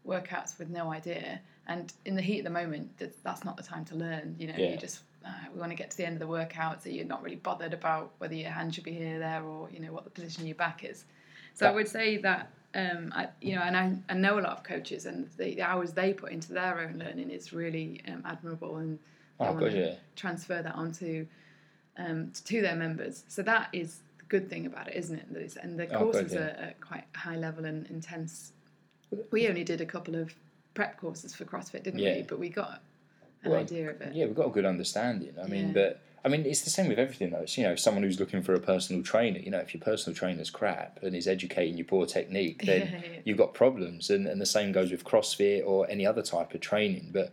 workouts with no idea. And in the heat of the moment, that's not the time to learn. You know, Yeah. you just uh, we want to get to the end of the workout, so you're not really bothered about whether your hand should be here, there, or you know what the position of your back is. So I would say that um, I, you know, and I, I know a lot of coaches, and the, the hours they put into their own learning is really um, admirable, and they Oh, wanna yeah. transfer that onto um, to their members. So that is the good thing about it, isn't it? And the Oh, courses yeah. are, are quite high level and intense. We only did a couple of prep courses for CrossFit, didn't Yeah. we? But we got an Well, idea of it. Yeah, we've got a good understanding. I mean, Yeah. but I mean, it's the same with everything though. It's, you know, someone who's looking for a personal trainer. You know, if your personal trainer's crap and is educating you poor technique, then Yeah, yeah. you've got problems. And, and the same goes with CrossFit or any other type of training. But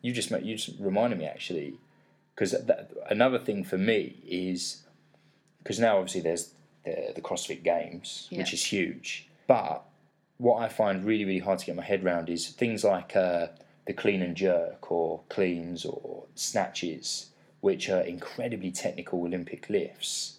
you just you just reminded me actually, because another thing for me is because now obviously there's the, the CrossFit Games, which is huge. But what I find really really hard to get my head around is things like uh, the clean and jerk or cleans or snatches, which are incredibly technical Olympic lifts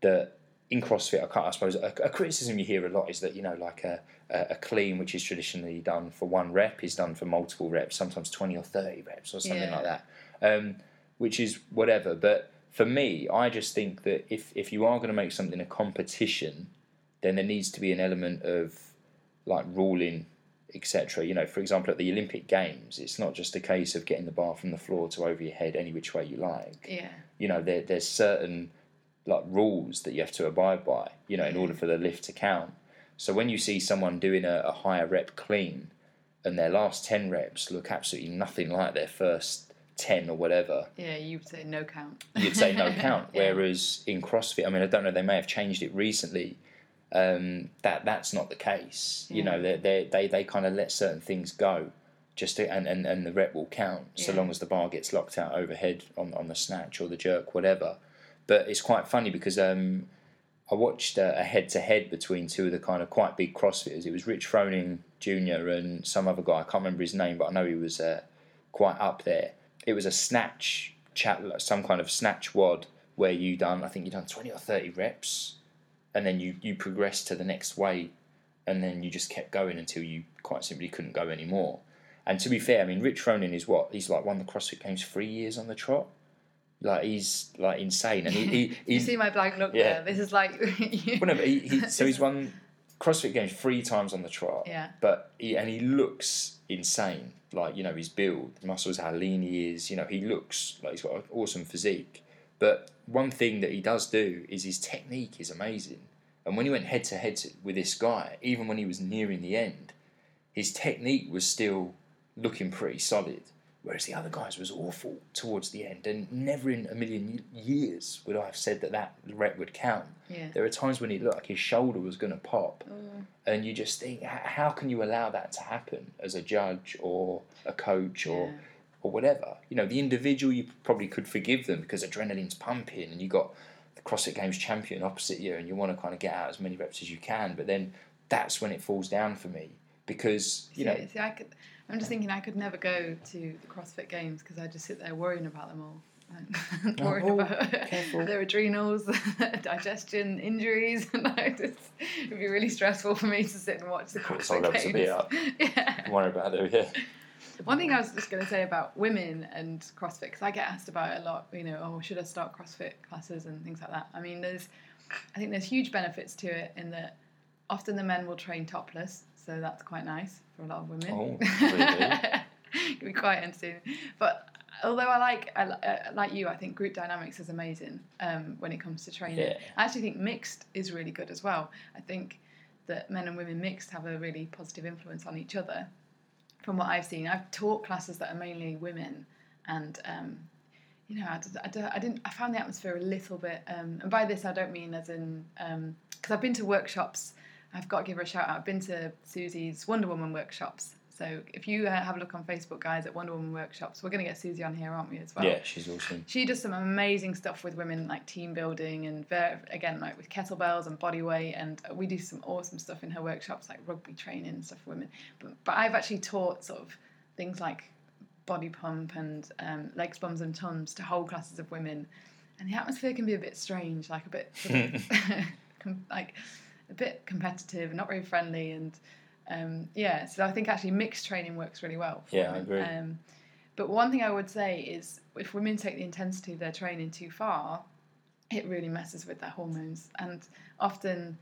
that in CrossFit, I, can't, I suppose a, a criticism you hear a lot is that you know, like a, a, clean, which is traditionally done for one rep, is done for multiple reps, sometimes twenty or thirty reps or something Yeah. like that, um, which is whatever. But for me, I just think that if if you are going to make something a competition, then there needs to be an element of like ruling, etc. You know, for example, at the Olympic Games, it's not just a case of getting the bar from the floor to over your head any which way you like Yeah. you know there, there's certain like rules that you have to abide by you know in order for the lift to count so when you see someone doing a, a higher rep clean and their last 10 reps look absolutely nothing like their first 10 or whatever Yeah, you would say no count. you'd say no count Yeah. whereas in crossfit i mean i don't know they may have changed it recently um, that that's not the case you know they, they, they, they kind of let certain things go just to, and, and, and the rep will count so long as the bar gets locked out overhead on, on the snatch or the jerk whatever but it's quite funny because um, I watched a, a head-to-head between two of the kind of quite big CrossFitters. It was Rich Froning Jr. and some other guy. I can't remember his name, but I know he was uh, quite up there. It was a snatch chat, some kind of snatch WOD where you done. I think you done twenty or thirty reps, and then you you progressed to the next weight, and then you just kept going until you quite simply couldn't go anymore. And to be fair, I mean, Rich Froning is what he's like won the CrossFit Games three years on the trot. Like he's like insane, and he, he You see my blank look Yeah. there. This is like. well, no, but he, he, so he's won CrossFit Games three times on the trot. Yeah. But he, and he looks insane. Like you know, his build, muscles, how lean he is. You know, he looks like he's got an awesome physique. But one thing that he does do is his technique is amazing. And when he went head to head with this guy, even when he was nearing the end, his technique was still looking pretty solid. Whereas the other guys was awful towards the end, and never in a million years would I have said that that rep would count. Yeah. There are times when he looked like his shoulder was going to pop, Oh. and you just think, how can you allow that to happen as a judge or a coach or Yeah. Or whatever? You know, the individual you probably could forgive them because adrenaline's pumping, and you got the CrossFit Games champion opposite you, and you want to kind of get out as many reps as you can. But then that's when it falls down for me because you know see, see, I could. I'm just thinking I could never go to the CrossFit Games because I just sit there worrying about them all. Like, oh, worrying Oh, about careful. their adrenals, digestion, injuries, and I just, it'd be really stressful for me to sit and watch the CrossFit some levels a Games. up. Yeah. worry about it. Yeah. One thing I was just going to say about women and CrossFit, because I get asked about it a lot, you know, oh, should I start CrossFit classes and things like that. I mean, there's, I think there's huge benefits to it in that often the men will train topless, so that's quite nice for a lot of women. Oh, really? it can be quite entertaining. But although I like, I, uh, like you, I think group dynamics is amazing um, when it comes to training. Yeah. I actually think mixed is really good as well. I think that men and women mixed have a really positive influence on each other from what I've seen. I've taught classes that are mainly women, and um, you know, I, d- I I didn't. I found the atmosphere a little bit, um, and by this I don't mean as in because I've been to workshops. I've got to give her a shout out. I've been to Susie's Wonder Woman workshops. So if you uh, have a look on Facebook, guys, at Wonder Woman workshops, we're going to get Susie on here, aren't we, as well? Yeah, she's awesome. She does some amazing stuff with women, like team building and ver again, like with kettlebells and body weight. And we do some awesome stuff in her workshops, like rugby training and stuff for women. But, but I've actually taught sort of things like body pump and um, legs, bums, and tums to whole classes of women. And the atmosphere can be a bit strange, like a bit, sort of like a bit competitive, and not very friendly, and Um, yeah, so I think actually mixed training works really well. For Yeah, I agree. Um, but one thing I would say is if women take the intensity of their training too far, it really messes with their hormones. And often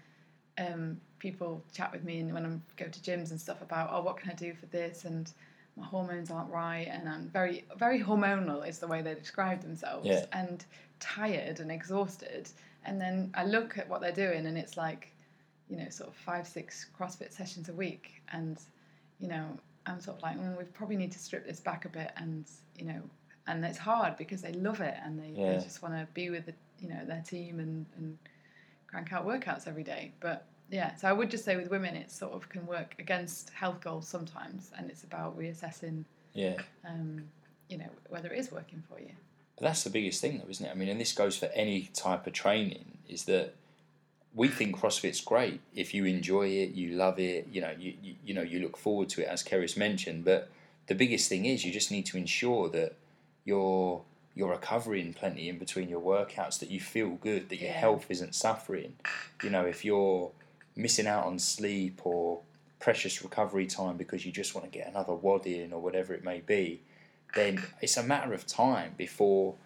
um, people chat with me and when I go to gyms and stuff about, oh, what can I do for this? And my hormones aren't right, and I'm very, very hormonal is the way they describe themselves, Yeah. and tired and exhausted. And then I look at what they're doing, and it's like, you know, sort of five, six CrossFit sessions a week, and you know, I'm sort of like, mm, we probably need to strip this back a bit, and you know, and it's hard because they love it and they, Yeah. they just want to be with the, you know, their team and and crank out workouts every day. But yeah, so I would just say with women, it sort of can work against health goals sometimes, and it's about reassessing, Yeah. um, you know, whether it is working for you. But that's the biggest thing, though, isn't it? I mean, and this goes for any type of training, is that we think CrossFit's great if you enjoy it, you love it, you know, you, you, you know, you look forward to it, as Keris mentioned. But the biggest thing is you just need to ensure that you're you're recovering plenty in between your workouts, that you feel good, that your Yeah. health isn't suffering. You know, if you're missing out on sleep or precious recovery time because you just want to get another WOD in or whatever it may be, then it's a matter of time before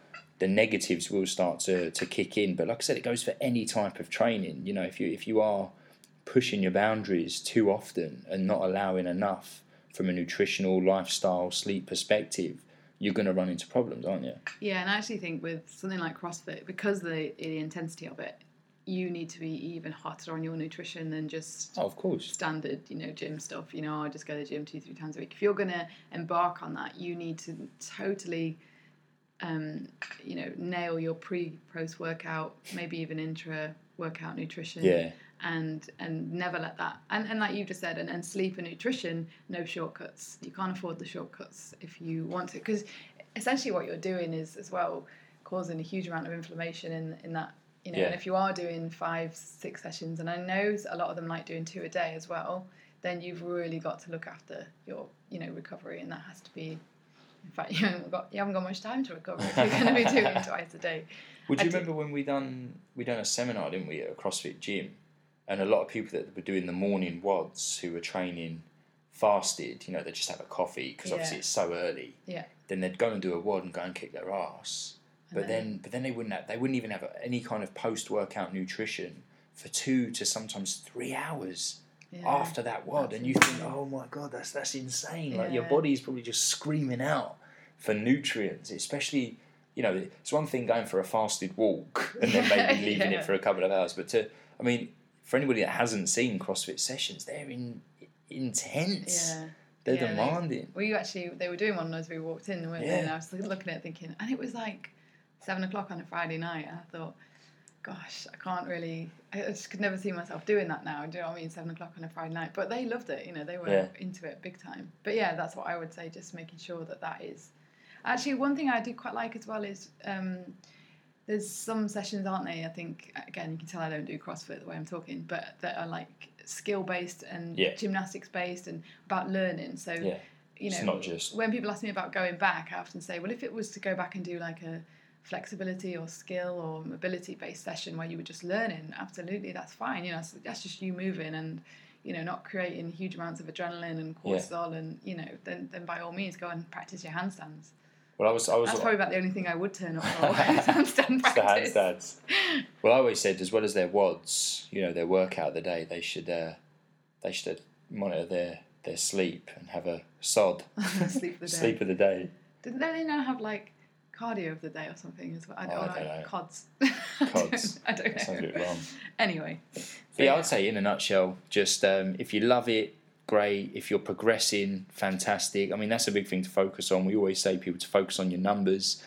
the negatives will start to, to kick in. But like I said, it goes for any type of training. You know, if you if you are pushing your boundaries too often and not allowing enough from a nutritional, lifestyle, sleep perspective, you're going to run into problems, aren't you? Yeah, and I actually think with something like CrossFit, because the the intensity of it, you need to be even hotter on your nutrition than just Oh, of course. standard, you know, gym stuff. You know, oh, I just go to the gym two, three times a week. If you're going to embark on that, you need to totally, um, you know, nail your pre post workout, maybe even intra workout nutrition. Yeah. And and never let that and, and like you just said and, and sleep and nutrition no shortcuts you can't afford the shortcuts if you want to because essentially what you're doing is as well causing a huge amount of inflammation in in that you know Yeah. and if you are doing five six sessions and i know a lot of them like doing two a day as well then you've really got to look after your you know recovery and that has to be in fact you haven't got you haven't got much time to recover if you're going to be doing it twice a day Would I you do- remember when we done we done a seminar, didn't we, at a CrossFit gym, and a lot of people that were doing the morning WODs who were training fasted, you know, they just have a coffee because obviously Yeah. it's so early. Yeah. Then they'd go and do a WOD and go and kick their ass. And But then, but then they wouldn't have, they wouldn't even have any kind of post workout nutrition for two to sometimes three hours yeah. after that WOD, That's and you think, oh my god, that's that's insane. Like your Yeah. body's probably just screaming out for nutrients, especially. You know, it's one thing going for a fasted walk and then maybe leaving Yeah. it for a couple of hours, but to, I mean, for anybody that hasn't seen CrossFit sessions, they're in, intense. yeah They're Yeah, they- demanding. We actually they were doing one as we walked in, weren't they? And I was looking at it thinking, and it was like seven o'clock on a Friday night. I thought, gosh, I can't really. I just could never see myself doing that now. Do you know what I mean? Seven o'clock on a Friday night, but they loved it. You know, they were Yeah. into it big time. But yeah, that's what I would say. Just making sure that that is. Actually, one thing I do quite like as well is. Um, there's some sessions, aren't they? I think again, you can tell I don't do CrossFit the way I'm talking, but that are like skill based and Yeah. gymnastics based and about learning. So Yeah. you know, It's not just- when people ask me about going back, I often say, well, if it was to go back and do like a flexibility or skill or mobility based session where you were just learning, absolutely, that's fine. You know, that's, that's just you moving and you know not creating huge amounts of adrenaline and Yeah. cortisol, and you know, then then by all means go and practice your handstands. Well, I was, I was. That's probably about the only thing I would turn up for handstand It's the handstands. Well, I always said, as well as their WODs, you know, their workout of the day, they should, uh, they should monitor their their sleep and have a sod Sleep of the day. sleep of the day. Didn't they now have like cardio of the day or something as well? I don't, Oh, I know. don't know. Cods. Cods. I don't know. That sounds a bit wrong. Anyway. But yeah, I'd say in a nutshell, just um, if you love it, great. If you're progressing, fantastic. I mean, that's a big thing to focus on. We always say people to focus on your numbers.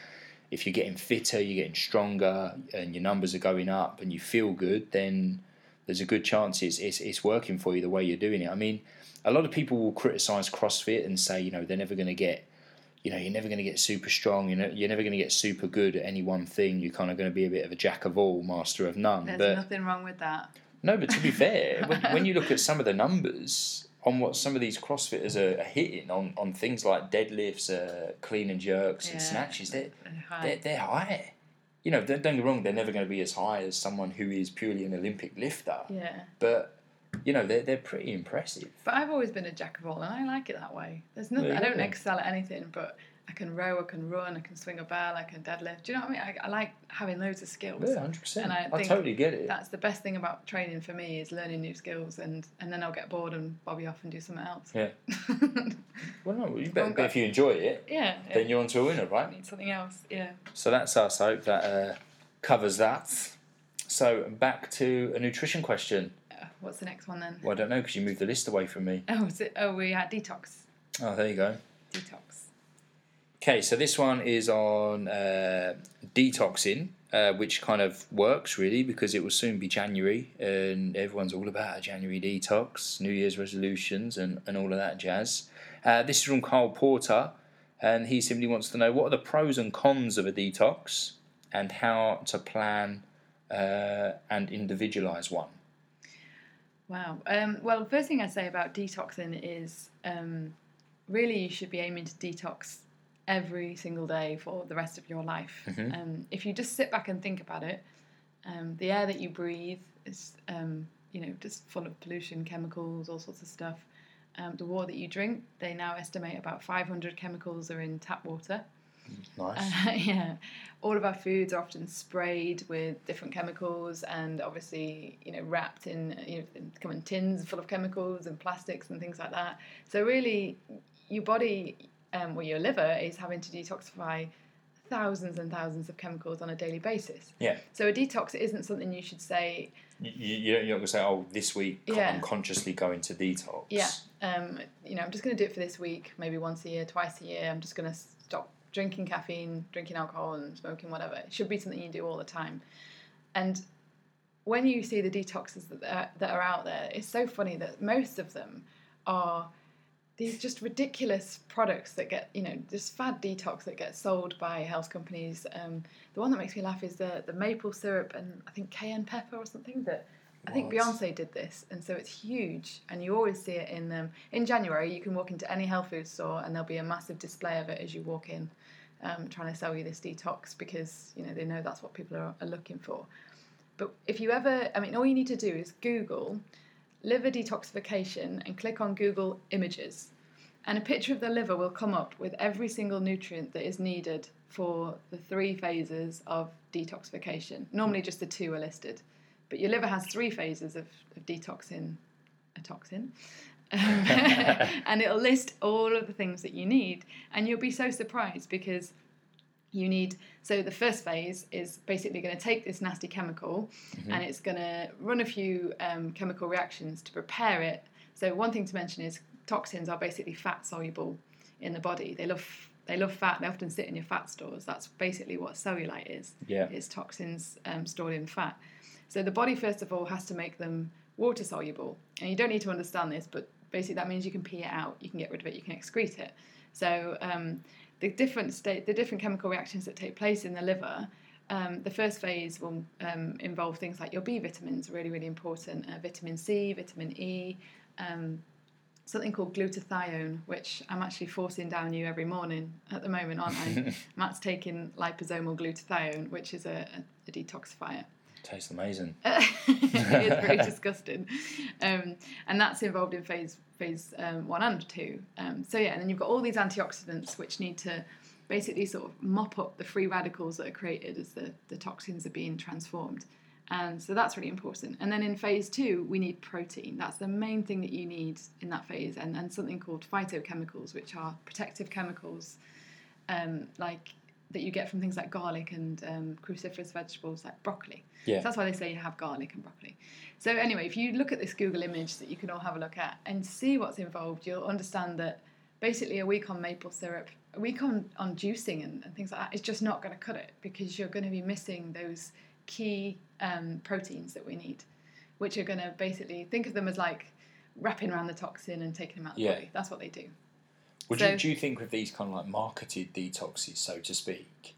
If you're getting fitter, you're getting stronger, and your numbers are going up, and you feel good, then there's a good chance it's, it's, it's working for you the way you're doing it. I mean, a lot of people will criticize CrossFit and say, you know, they're never going to get you know, you're never going to get super strong. You know, you're never going to get super good at any one thing. You're kind of going to be a bit of a jack of all, master of none. There's but nothing wrong with that. no, but to be fair, when, when you look at some of the numbers on what some of these CrossFitters are, are hitting on, on things like deadlifts, uh, clean and jerks, and snatches, they're, they're, they're high. You know, don't, don't get me wrong, they're never going to be as high as someone who is purely an Olympic lifter. yeah. But you know, they're they're pretty impressive. But I've always been a jack of all, and I like it that way. There's nothing. There I don't go. excel at anything, but I can row, I can run, I can swing a bell, I can deadlift. Do you know what I mean? I, I like having loads of skills. Yeah, hundred percent. And I I totally get it. That's the best thing about training for me is learning new skills, and and then I'll get bored and bobby off and do something else. Yeah. Well, no, you better, if you enjoy it, yeah. then you're onto a winner, I right? need something else. Yeah. So that's us. I hope that uh, covers that. So back to a nutrition question. What's the next one then? Well, I don't know because you moved the list away from me. Oh, is it, oh, we had detox. Oh, there you go. Detox. Okay, so this one is on uh, detoxing, uh, which kind of works really because it will soon be January and everyone's all about a January detox, New Year's resolutions, and, and all of that jazz. Uh, this is from Carl Porter, and he simply wants to know what are the pros and cons of a detox and how to plan uh, and individualize one. Wow. Um, well, the first thing I'd say about detoxing is um, really you should be aiming to detox every single day for the rest of your life. Mhm. Um, if you just sit back and think about it, um, the air that you breathe is, um, you know, just full of pollution, chemicals, all sorts of stuff. Um, the water that you drink, they now estimate about 500 chemicals are in tap water. Nice. Uh, yeah, all of our foods are often sprayed with different chemicals, and obviously, you know, wrapped in you know, come in tins full of chemicals and plastics and things like that. So really, your body, um, or your liver, is having to detoxify thousands and thousands of chemicals on a daily basis. Yeah. So a detox isn't something you should say, You, you, you're not going to say, oh, this week Yeah. I'm consciously going to detox. yeah, um, you know, I'm just going to do it for this week, maybe once a year, twice a year. I'm just going to drinking caffeine, drinking alcohol, and smoking whatever. It should be something you do all the time. And when you see the detoxes that are, that are out there, it's so funny that most of them are these just ridiculous products that get, you know, this fad detox that gets sold by health companies. Um, the one that makes me laugh is the, the maple syrup and I think cayenne pepper or something that I think What? Beyonce did this, and so it's huge, and you always see it in um, in January. You can walk into any health food store, and there'll be a massive display of it as you walk in, um, trying to sell you this detox because you know they know that's what people are, are looking for. But if you ever, I mean, all you need to do is Google liver detoxification and click on Google Images, and a picture of the liver will come up with every single nutrient that is needed for the three phases of detoxification. Normally, just the two are listed, but your liver has three phases of, of detoxing a toxin. And it'll list all of the things that you need, and you'll be so surprised because you need so the first phase is basically going to take this nasty chemical and it's going to run a few um, chemical reactions to prepare it. So one thing to mention is toxins are basically fat soluble in the body. They love they love fat. They often sit in your fat stores. That's basically what cellulite is. Yeah. it's toxins um, stored in fat. So the body first of all has to make them water soluble. And you don't need to understand this but basically that means you can pee it out you can get rid of it you can excrete it so um, the different state, the different chemical reactions that take place in the liver. Um, the first phase will um, involve things like your B vitamins, really, really important. Uh, vitamin C, vitamin E, um, something called glutathione, which I'm actually forcing down you every morning at the moment, aren't I? Matt's taking liposomal glutathione, which is a, a, a detoxifier. Tastes amazing. it's very disgusting, um, and that's involved in phase phase um, one and two. Um, so yeah, and then you've got all these antioxidants which need to basically sort of mop up the free radicals that are created as the, the toxins are being transformed. And so that's really important. And then in phase two, we need protein. That's the main thing that you need in that phase, and, and something called phytochemicals, which are protective chemicals um, like that you get from things like garlic and um, cruciferous vegetables like broccoli. Yeah. So that's why they say you have garlic and broccoli. So anyway, if you look at this Google image that you can all have a look at and see what's involved, you'll understand that basically a week on maple syrup, a week on, on juicing and, and things like that is just not going to cut it because you're going to be missing those key um, proteins that we need, which are going to basically think of them as like wrapping around the toxin and taking them out of the Yeah. body. That's what they do. Would So- you, do you think with these kind of like marketed detoxes, so to speak,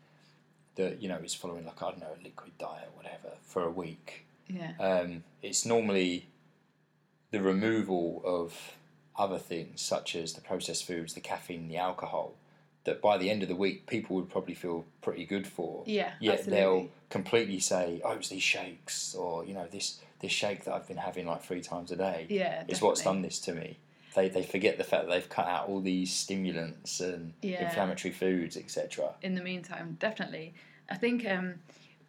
that you know is following like I don't know a liquid diet, whatever, for a week? Yeah. Um, it's normally the removal of other things such as the processed foods, the caffeine, the alcohol that by the end of the week people would probably feel pretty good for. Yeah, Yet absolutely. they'll completely say, "Oh, it's these shakes," or you know, this this shake that I've been having like three times a day Yeah, is what's done this to me. They they forget the fact that they've cut out all these stimulants and Yeah. inflammatory foods, etc. in the meantime, definitely. I think um,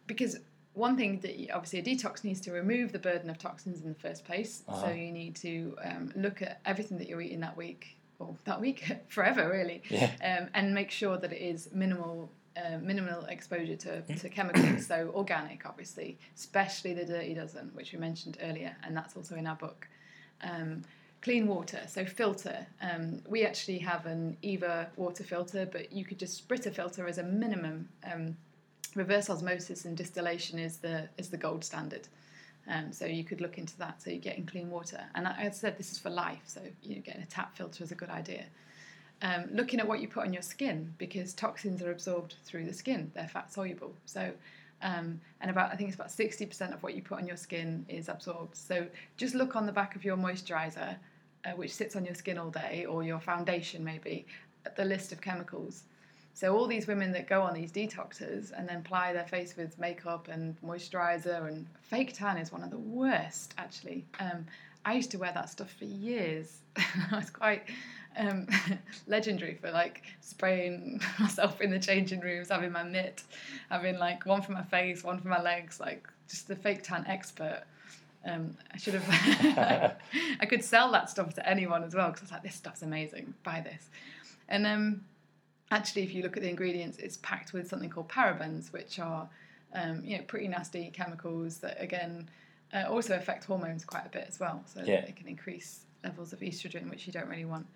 because one thing that you, obviously a detox needs to remove the burden of toxins in the first place. Uh-huh. So you need to um, look at everything that you're eating that week or that week forever, really, Yeah. um, and make sure that it is minimal. Uh, minimal exposure to, to chemicals, so organic, obviously, especially the dirty dozen, which we mentioned earlier, and that's also in our book. Um, clean water, so filter. Um, we actually have an Eva water filter, but you could just Brita filter as a minimum. Um, reverse osmosis and distillation is the is the gold standard. Um, so you could look into that. So you're getting clean water, and I- said, this is for life. So you know, getting a tap filter is a good idea. Um, looking at what you put on your skin because toxins are absorbed through the skin. They're fat soluble. So um, and about I think it's about sixty percent of what you put on your skin is absorbed. So just look on the back of your moisturizer, uh, which sits on your skin all day, or your foundation maybe, the list of chemicals. So all these women that go on these detoxes and then ply their face with makeup and moisturizer and fake tan is one of the worst actually. Um, I used to wear that stuff for years. I was quite um, legendary for like spraying myself in the changing rooms, having my mitt, having like one for my face, one for my legs, like just the fake tan expert. Um, I should have. I could sell that stuff to anyone as well because I was like, this stuff's amazing. Buy this. And um, actually, if you look at the ingredients, it's packed with something called parabens, which are um, you know pretty nasty chemicals that again uh, also affect hormones quite a bit as well. So Yeah. they can increase levels of estrogen, which you don't really want.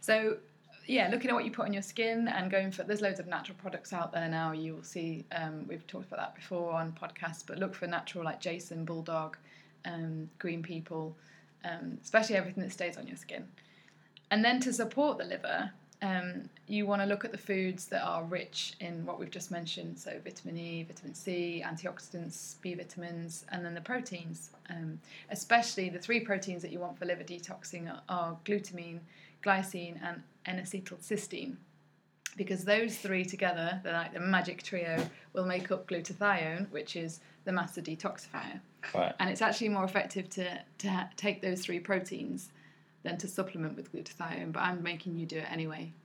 So yeah, looking at what you put on your skin and going for there's loads of natural products out there now. You will see um, we've talked about that before on podcasts, but look for natural like Jason Bulldog, um, Green People, um, especially everything that stays on your skin. And then to support the liver, um, you want to look at the foods that are rich in what we've just mentioned, so vitamin E, vitamin C, antioxidants, B vitamins, and then the proteins. Um, especially the three proteins that you want for liver detoxing are, are glutamine, glycine, and N-acetylcysteine. Because those three together, they're like the magic trio, will make up glutathione, which is the master detoxifier. Right. And it's actually more effective to, to ha- take those three proteins than to supplement with glutathione, but I'm making you do it anyway.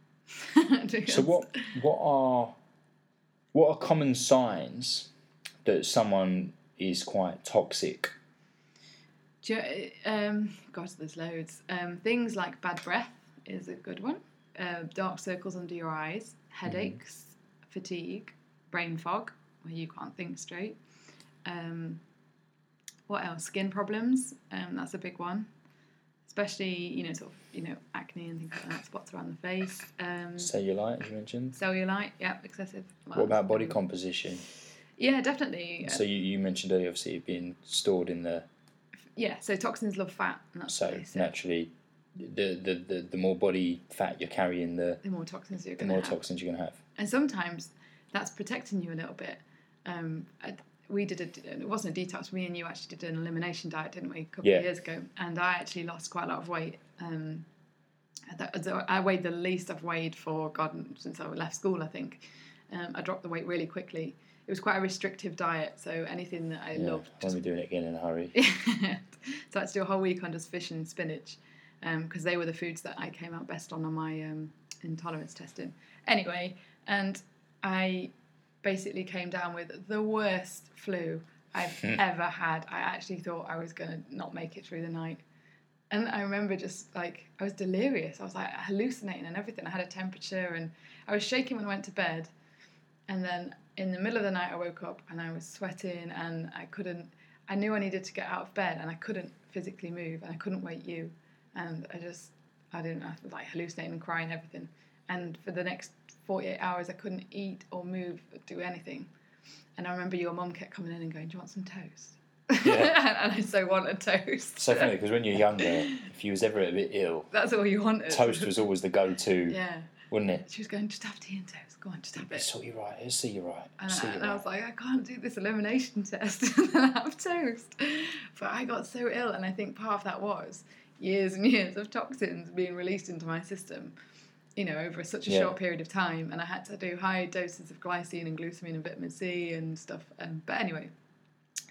So what what are what are common signs that someone is quite toxic? Do you, um, God, there's loads. Um, things like bad breath is a good one. Uh, dark circles under your eyes, headaches, fatigue, brain fog, where you can't think straight. Um, what else? Skin problems. Um, that's a big one. Especially, you know, sort of, you know, acne and things like that, spots around the face. Um, Cellulite, as you mentioned. cellulite, yeah, excessive. What about body um, composition? Yeah, definitely. So you, you mentioned earlier, obviously, it being stored in the yeah, so toxins love fat. So naturally, the, the, the, the more body fat you're carrying, the the more toxins you're going to the more have. toxins you're gonna have. and sometimes that's protecting you a little bit. Um, we did a, it wasn't a detox. Me and you actually did an elimination diet, didn't we, a couple Yeah. of years ago? And I actually lost quite a lot of weight. Um, I weighed the least I've weighed for God since I left school. I think um, I dropped the weight really quickly. It was quite a restrictive diet, so anything that I Yeah, loved I won't be doing it again in a hurry. so I had to do a whole week on just fish and spinach because they were the foods that I came out best on on my um, intolerance testing. Anyway, and I basically came down with the worst flu I've hmm. ever had. I actually thought I was going to not make it through the night. And I remember just like, I was delirious. I was like hallucinating and everything. I had a temperature and I was shaking when I went to bed. And then in the middle of the night, I woke up and I was sweating and I couldn't, I knew I needed to get out of bed and I couldn't physically move and I couldn't wake you. And I just, I didn't, I was like hallucinating and crying and everything. And for the next 48 hours, I couldn't eat or move or do anything. And I remember your mum kept coming in and going, Do you want some toast? Yeah. and I so wanted toast. So funny because when you're younger, if you was ever a bit ill, That's all you wanted. toast was always the go-to, Yeah. wouldn't it? She was going, Just have tea and toast. Go on, just have it. It's all you right. It's all you right. And, I, and I was like, I can't do this elimination test and then have toast. But I got so ill, and I think part of that was years and years of toxins being released into my system. You know, over such a Yeah. short period of time, and I had to do high doses of glycine and glutamine and vitamin C and stuff. And but anyway,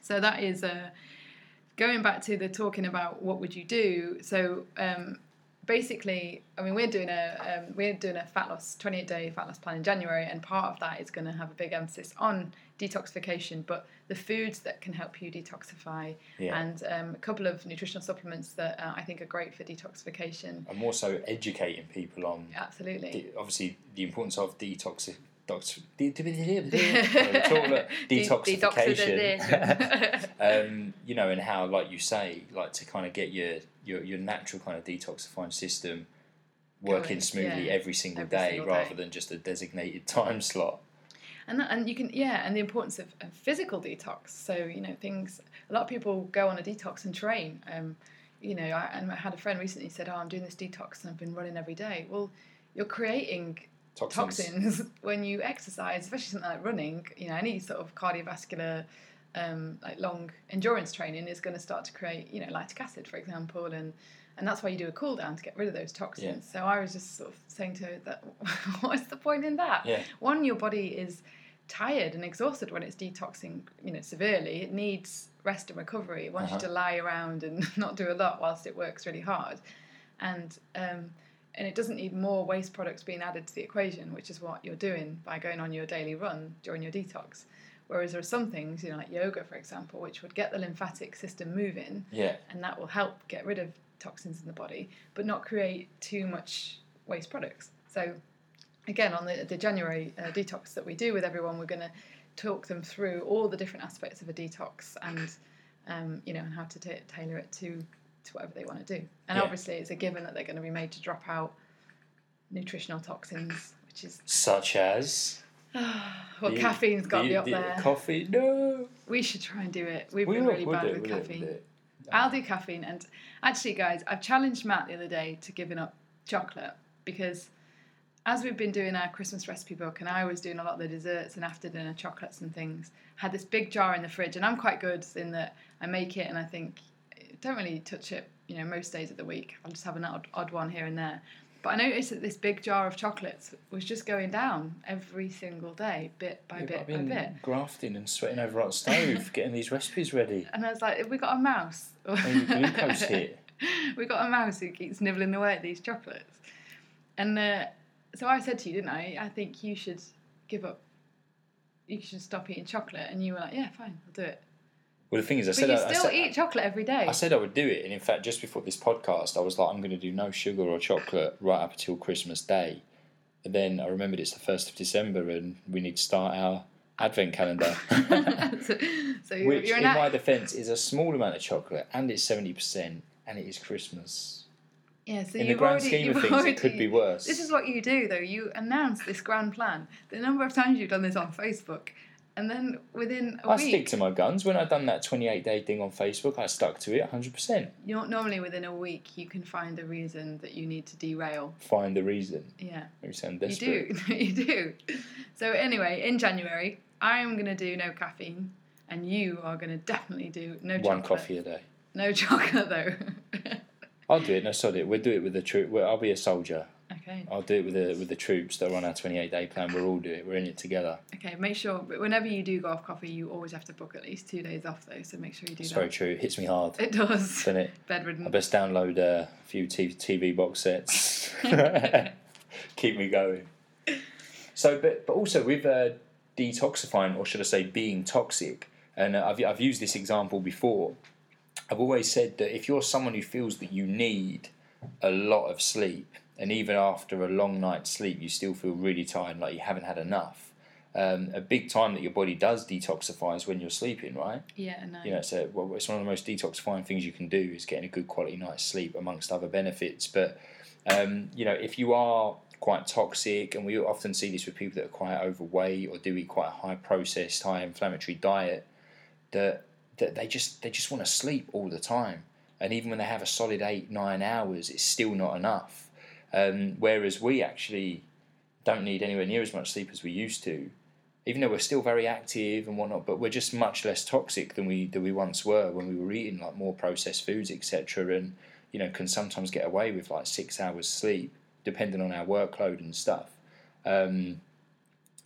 so that is uh, going back to the talking about what would you do. So um, basically, I mean, we're doing a um, we're doing a fat loss 28 day fat loss plan in January, and part of that is going to have a big emphasis on detoxification, but the foods that can help you detoxify, Yeah. and um, a couple of nutritional supplements that uh, I think are great for detoxification. I'm also educating people on Absolutely. the, obviously the importance of detox. Detoxification. um, you know, and how, like you say, like to kind of get your your, your natural kind of detoxifying system working Going, smoothly yeah, every single every day single rather day. than just a designated time slot. And that, and you can yeah, and the importance of, of physical detox. So you know things. A lot of people go on a detox and train. Um, you know, I, and I had a friend recently said, "Oh, I'm doing this detox and I've been running every day." Well, you're creating Toxins. toxins when you exercise, especially something like running. You know, any sort of cardiovascular, um, like long endurance training is going to start to create, you know, lactic acid, for example, and and that's why you do a cool down to get rid of those toxins. So I was just sort of saying to her that, what's the point in that? Yeah. One, your body is tired and exhausted when it's detoxing, you know, severely. It needs rest and recovery. It wants Uh-huh. you to lie around and not do a lot whilst it works really hard, and um, and it doesn't need more waste products being added to the equation, which is what you're doing by going on your daily run during your detox. Whereas there are some things, you know, like yoga, for example, which would get the lymphatic system moving, Yeah. and that will help get rid of toxins in the body, but not create too much waste products. So, again, on the, the January uh, detox that we do with everyone, we're going to talk them through all the different aspects of a detox and, um, you know, and how to ta tailor it to to whatever they want to do. And Yeah. obviously, it's a given that they're going to be made to drop out nutritional toxins, which is Such as well, the- caffeine's got to be up the there. Coffee. No. we should try and do it. We've We been really bad it, with it, caffeine. I'll do caffeine. And actually, guys, I've challenged Matt the other day to giving up chocolate because as we've been doing our Christmas recipe book and I was doing a lot of the desserts and after dinner chocolates and things, had this big jar in the fridge. And I'm quite good in that I make it and I think, don't really touch it, you know, most days of the week. I'll just have an odd, odd one here and there. But I noticed that this big jar of chocolates was just going down every single day, bit by Yeah, bit I've by been bit. grafting and sweating over on stove, getting these recipes ready. And I was like, have we got a mouse? Glucose hit. we got a mouse who keeps nibbling away at these chocolates. And uh, so I said to you, didn't I? I think you should give up. You should stop eating chocolate. And you were like, yeah, fine, I'll do it. Well, the thing is, I But said you I, I still said, eat chocolate every day. I said I would do it, and in fact, just before this podcast, I was like, I'm going to do no sugar or chocolate right up until Christmas Day. And then I remembered it's the first of December, and we need to start our advent calendar, so, so you're, which, you're in my defence, is a small amount of chocolate, and it's seventy percent, and it is Christmas. yeah, so in the grand already, scheme of things, already, it could be worse. This is what you do, though. You announce this grand plan. The number of times you've done this on Facebook, and then within a I week, I stick to my guns. When I done that 28 day thing on Facebook, I stuck to it 100%. you know, normally within a week, you can find a reason that you need to derail. Find the reason. Yeah. You sound You desperate. do, you do. So anyway, in January, I am going to do no caffeine, and you are going to definitely do no One chocolate. coffee a day. No chocolate though. I'll do it. No, sod it. We'll do it with the. Well, I'll be a soldier. Okay. I'll do it with the with the troops that are on our 28 day plan. We'll all do it. We're in it together. Okay. Make sure but whenever you do go off coffee, you always have to book at least two days off though. So make sure you do It's that. very true. It hits me hard, It does. doesn't it? I Bedridden. best download uh, a few TV box sets. Keep me going. So, but but also with uh, detoxifying, or should I say, being toxic, and uh, I've I've used this example before. I've always said that if you're someone who feels that you need a lot of sleep, and even after a long night's sleep, you still feel really tired, like you haven't had enough. Um, a big time that your body does detoxify is when you're sleeping, right? Yeah. No. you know, it's, a, well, it's one of the most detoxifying things you can do is getting a good quality night's sleep, amongst other benefits. But um, you know, if you are quite toxic, and we often see this with people that are quite overweight or do eat quite a high processed, high inflammatory diet, that that they just they just want to sleep all the time, and even when they have a solid eight nine hours, it's still not enough. Um, whereas we actually don't need anywhere near as much sleep as we used to even though we're still very active and whatnot, but we're just much less toxic than we than we once were when we were eating like more processed foods, etc. And you know, can sometimes get away with like six hours sleep depending on our workload and stuff. Um,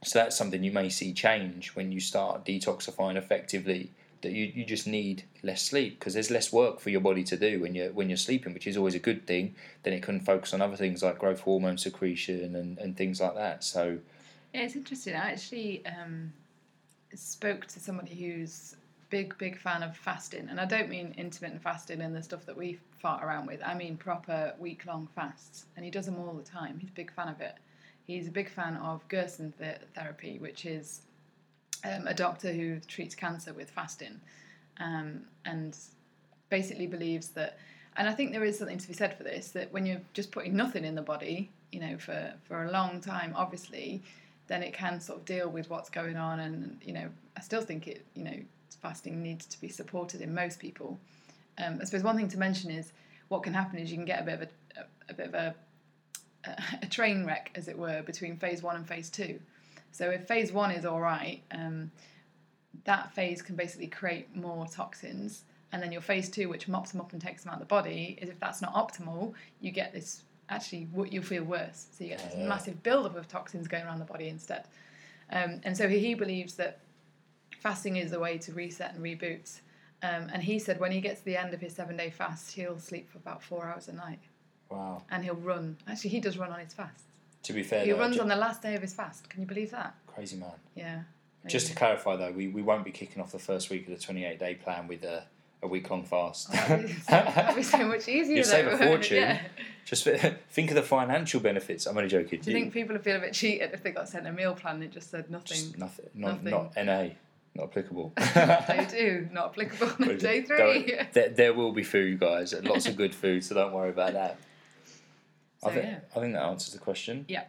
so that's something you may see change when you start detoxifying effectively. That you, you just need less sleep because there's less work for your body to do when you're when you're sleeping, which is always a good thing. Then it can focus on other things like growth hormone secretion and, and things like that. So Yeah, it's interesting. I actually um, spoke to somebody who's big, big fan of fasting, and I don't mean intermittent fasting and the stuff that we fart around with. I mean proper week long fasts, and he does them all the time. He's a big fan of it. He's a big fan of Gerson th- therapy, which is um, a doctor who treats cancer with fasting, um, and basically believes that. And I think there is something to be said for this that when you're just putting nothing in the body, you know, for, for a long time, obviously, then it can sort of deal with what's going on. And, you know, I still think it, you know, fasting needs to be supported in most people. Um, I suppose one thing to mention is what can happen is you can get a bit of a, a, a bit of a, a train wreck, as it were, between phase one and phase two. So if phase one is all right, um, that phase can basically create more toxins. And then your phase two, which mops them up and takes them out of the body, is if that's not optimal, you get this actually what you'll feel worse. So you get this Yeah. massive buildup of toxins going around the body instead. Um, and so he believes that fasting is the way to reset and reboot. Um, and he said when he gets to the end of his seven day fast, he'll sleep for about four hours a night wow. and he'll run. Actually, he does run on his fast. To be fair, He though, runs on the last day of his fast. Can you believe that? crazy man. Yeah. Just to clarify though, we, we won't be kicking off the first week of the 28 day plan with a, a week long fast. Oh, that'd be so- that'd be so much easier. You save a fortune. yeah. Just think of the financial benefits. I'm only joking. Do you think people would feel a bit cheated if they got sent a meal plan that just said nothing? Just nothing. Not, Nothing. not NA. Not applicable. they do. Not applicable on day three. There, there will be food, guys. and Lots of good food, so don't worry about that. So, I think yeah. I think that answers the question. Yeah.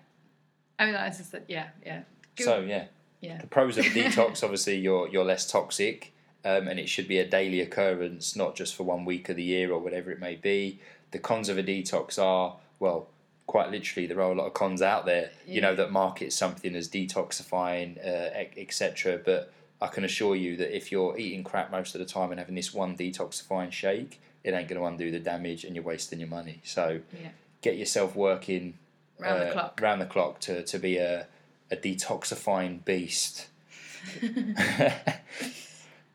I mean, that's just that. Yeah, yeah. Good. So yeah, yeah. the pros of a detox, obviously, you're you're less toxic, um, and it should be a daily occurrence, not just for one week of the year or whatever it may be. The cons of a detox are well, quite literally, there are a lot of cons out there. You know that market something as detoxifying, uh, etc. But I can assure you that if you're eating crap most of the time and having this one detoxifying shake, it ain't going to undo the damage, and you're wasting your money. So Yeah. Get yourself working Round the uh, clock. round the clock to, to be a, a detoxifying beast.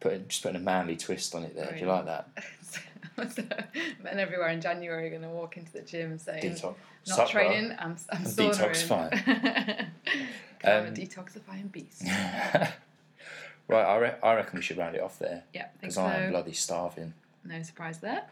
put just putting a manly twist on it there. Do you like that? so, men everywhere in January are going to walk into the gym saying, Detox. "Not training. I'm I'm I'm saunering." detoxifying. I'm a Um, detoxifying beast. right, I, re- I reckon we should round it off there Yeah, because so. I am bloody starving. No surprise there.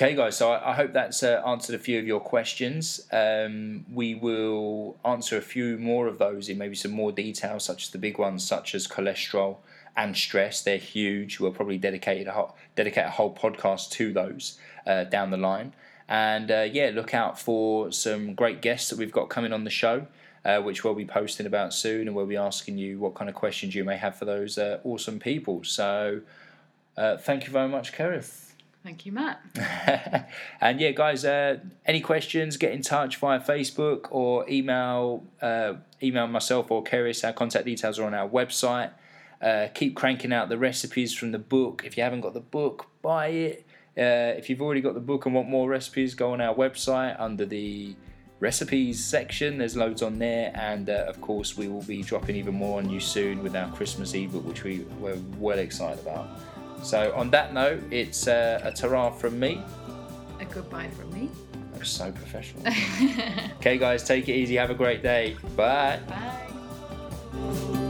Okay, guys. So I, hope that's uh, answered a few of your questions. Um, we will answer a few more of those in maybe some more detail, such as the big ones, such as cholesterol and stress. They're huge. We'll probably dedicate a whole, dedicate a whole podcast to those uh, down the line. And uh, yeah, look out for some great guests that we've got coming on the show. Uh, which we'll be posting about soon, and we'll be asking you what kind of questions you may have for those uh, awesome people. So, uh, thank you very much, Keris. Thank you, Matt. and yeah, guys, uh, any questions, get in touch via Facebook or email uh, email myself or Keris. Our contact details are on our website. Uh, keep cranking out the recipes from the book. If you haven't got the book, buy it. Uh, if you've already got the book and want more recipes, go on our website under the recipes section. There's loads on there, and uh, of course, we will be dropping even more on you soon with our Christmas ebook, which we we're well excited about. So, on that note, it's uh, a ta from me. A goodbye from me. That was so professional. okay, guys, take it easy. Have a great day. Bye. Bye.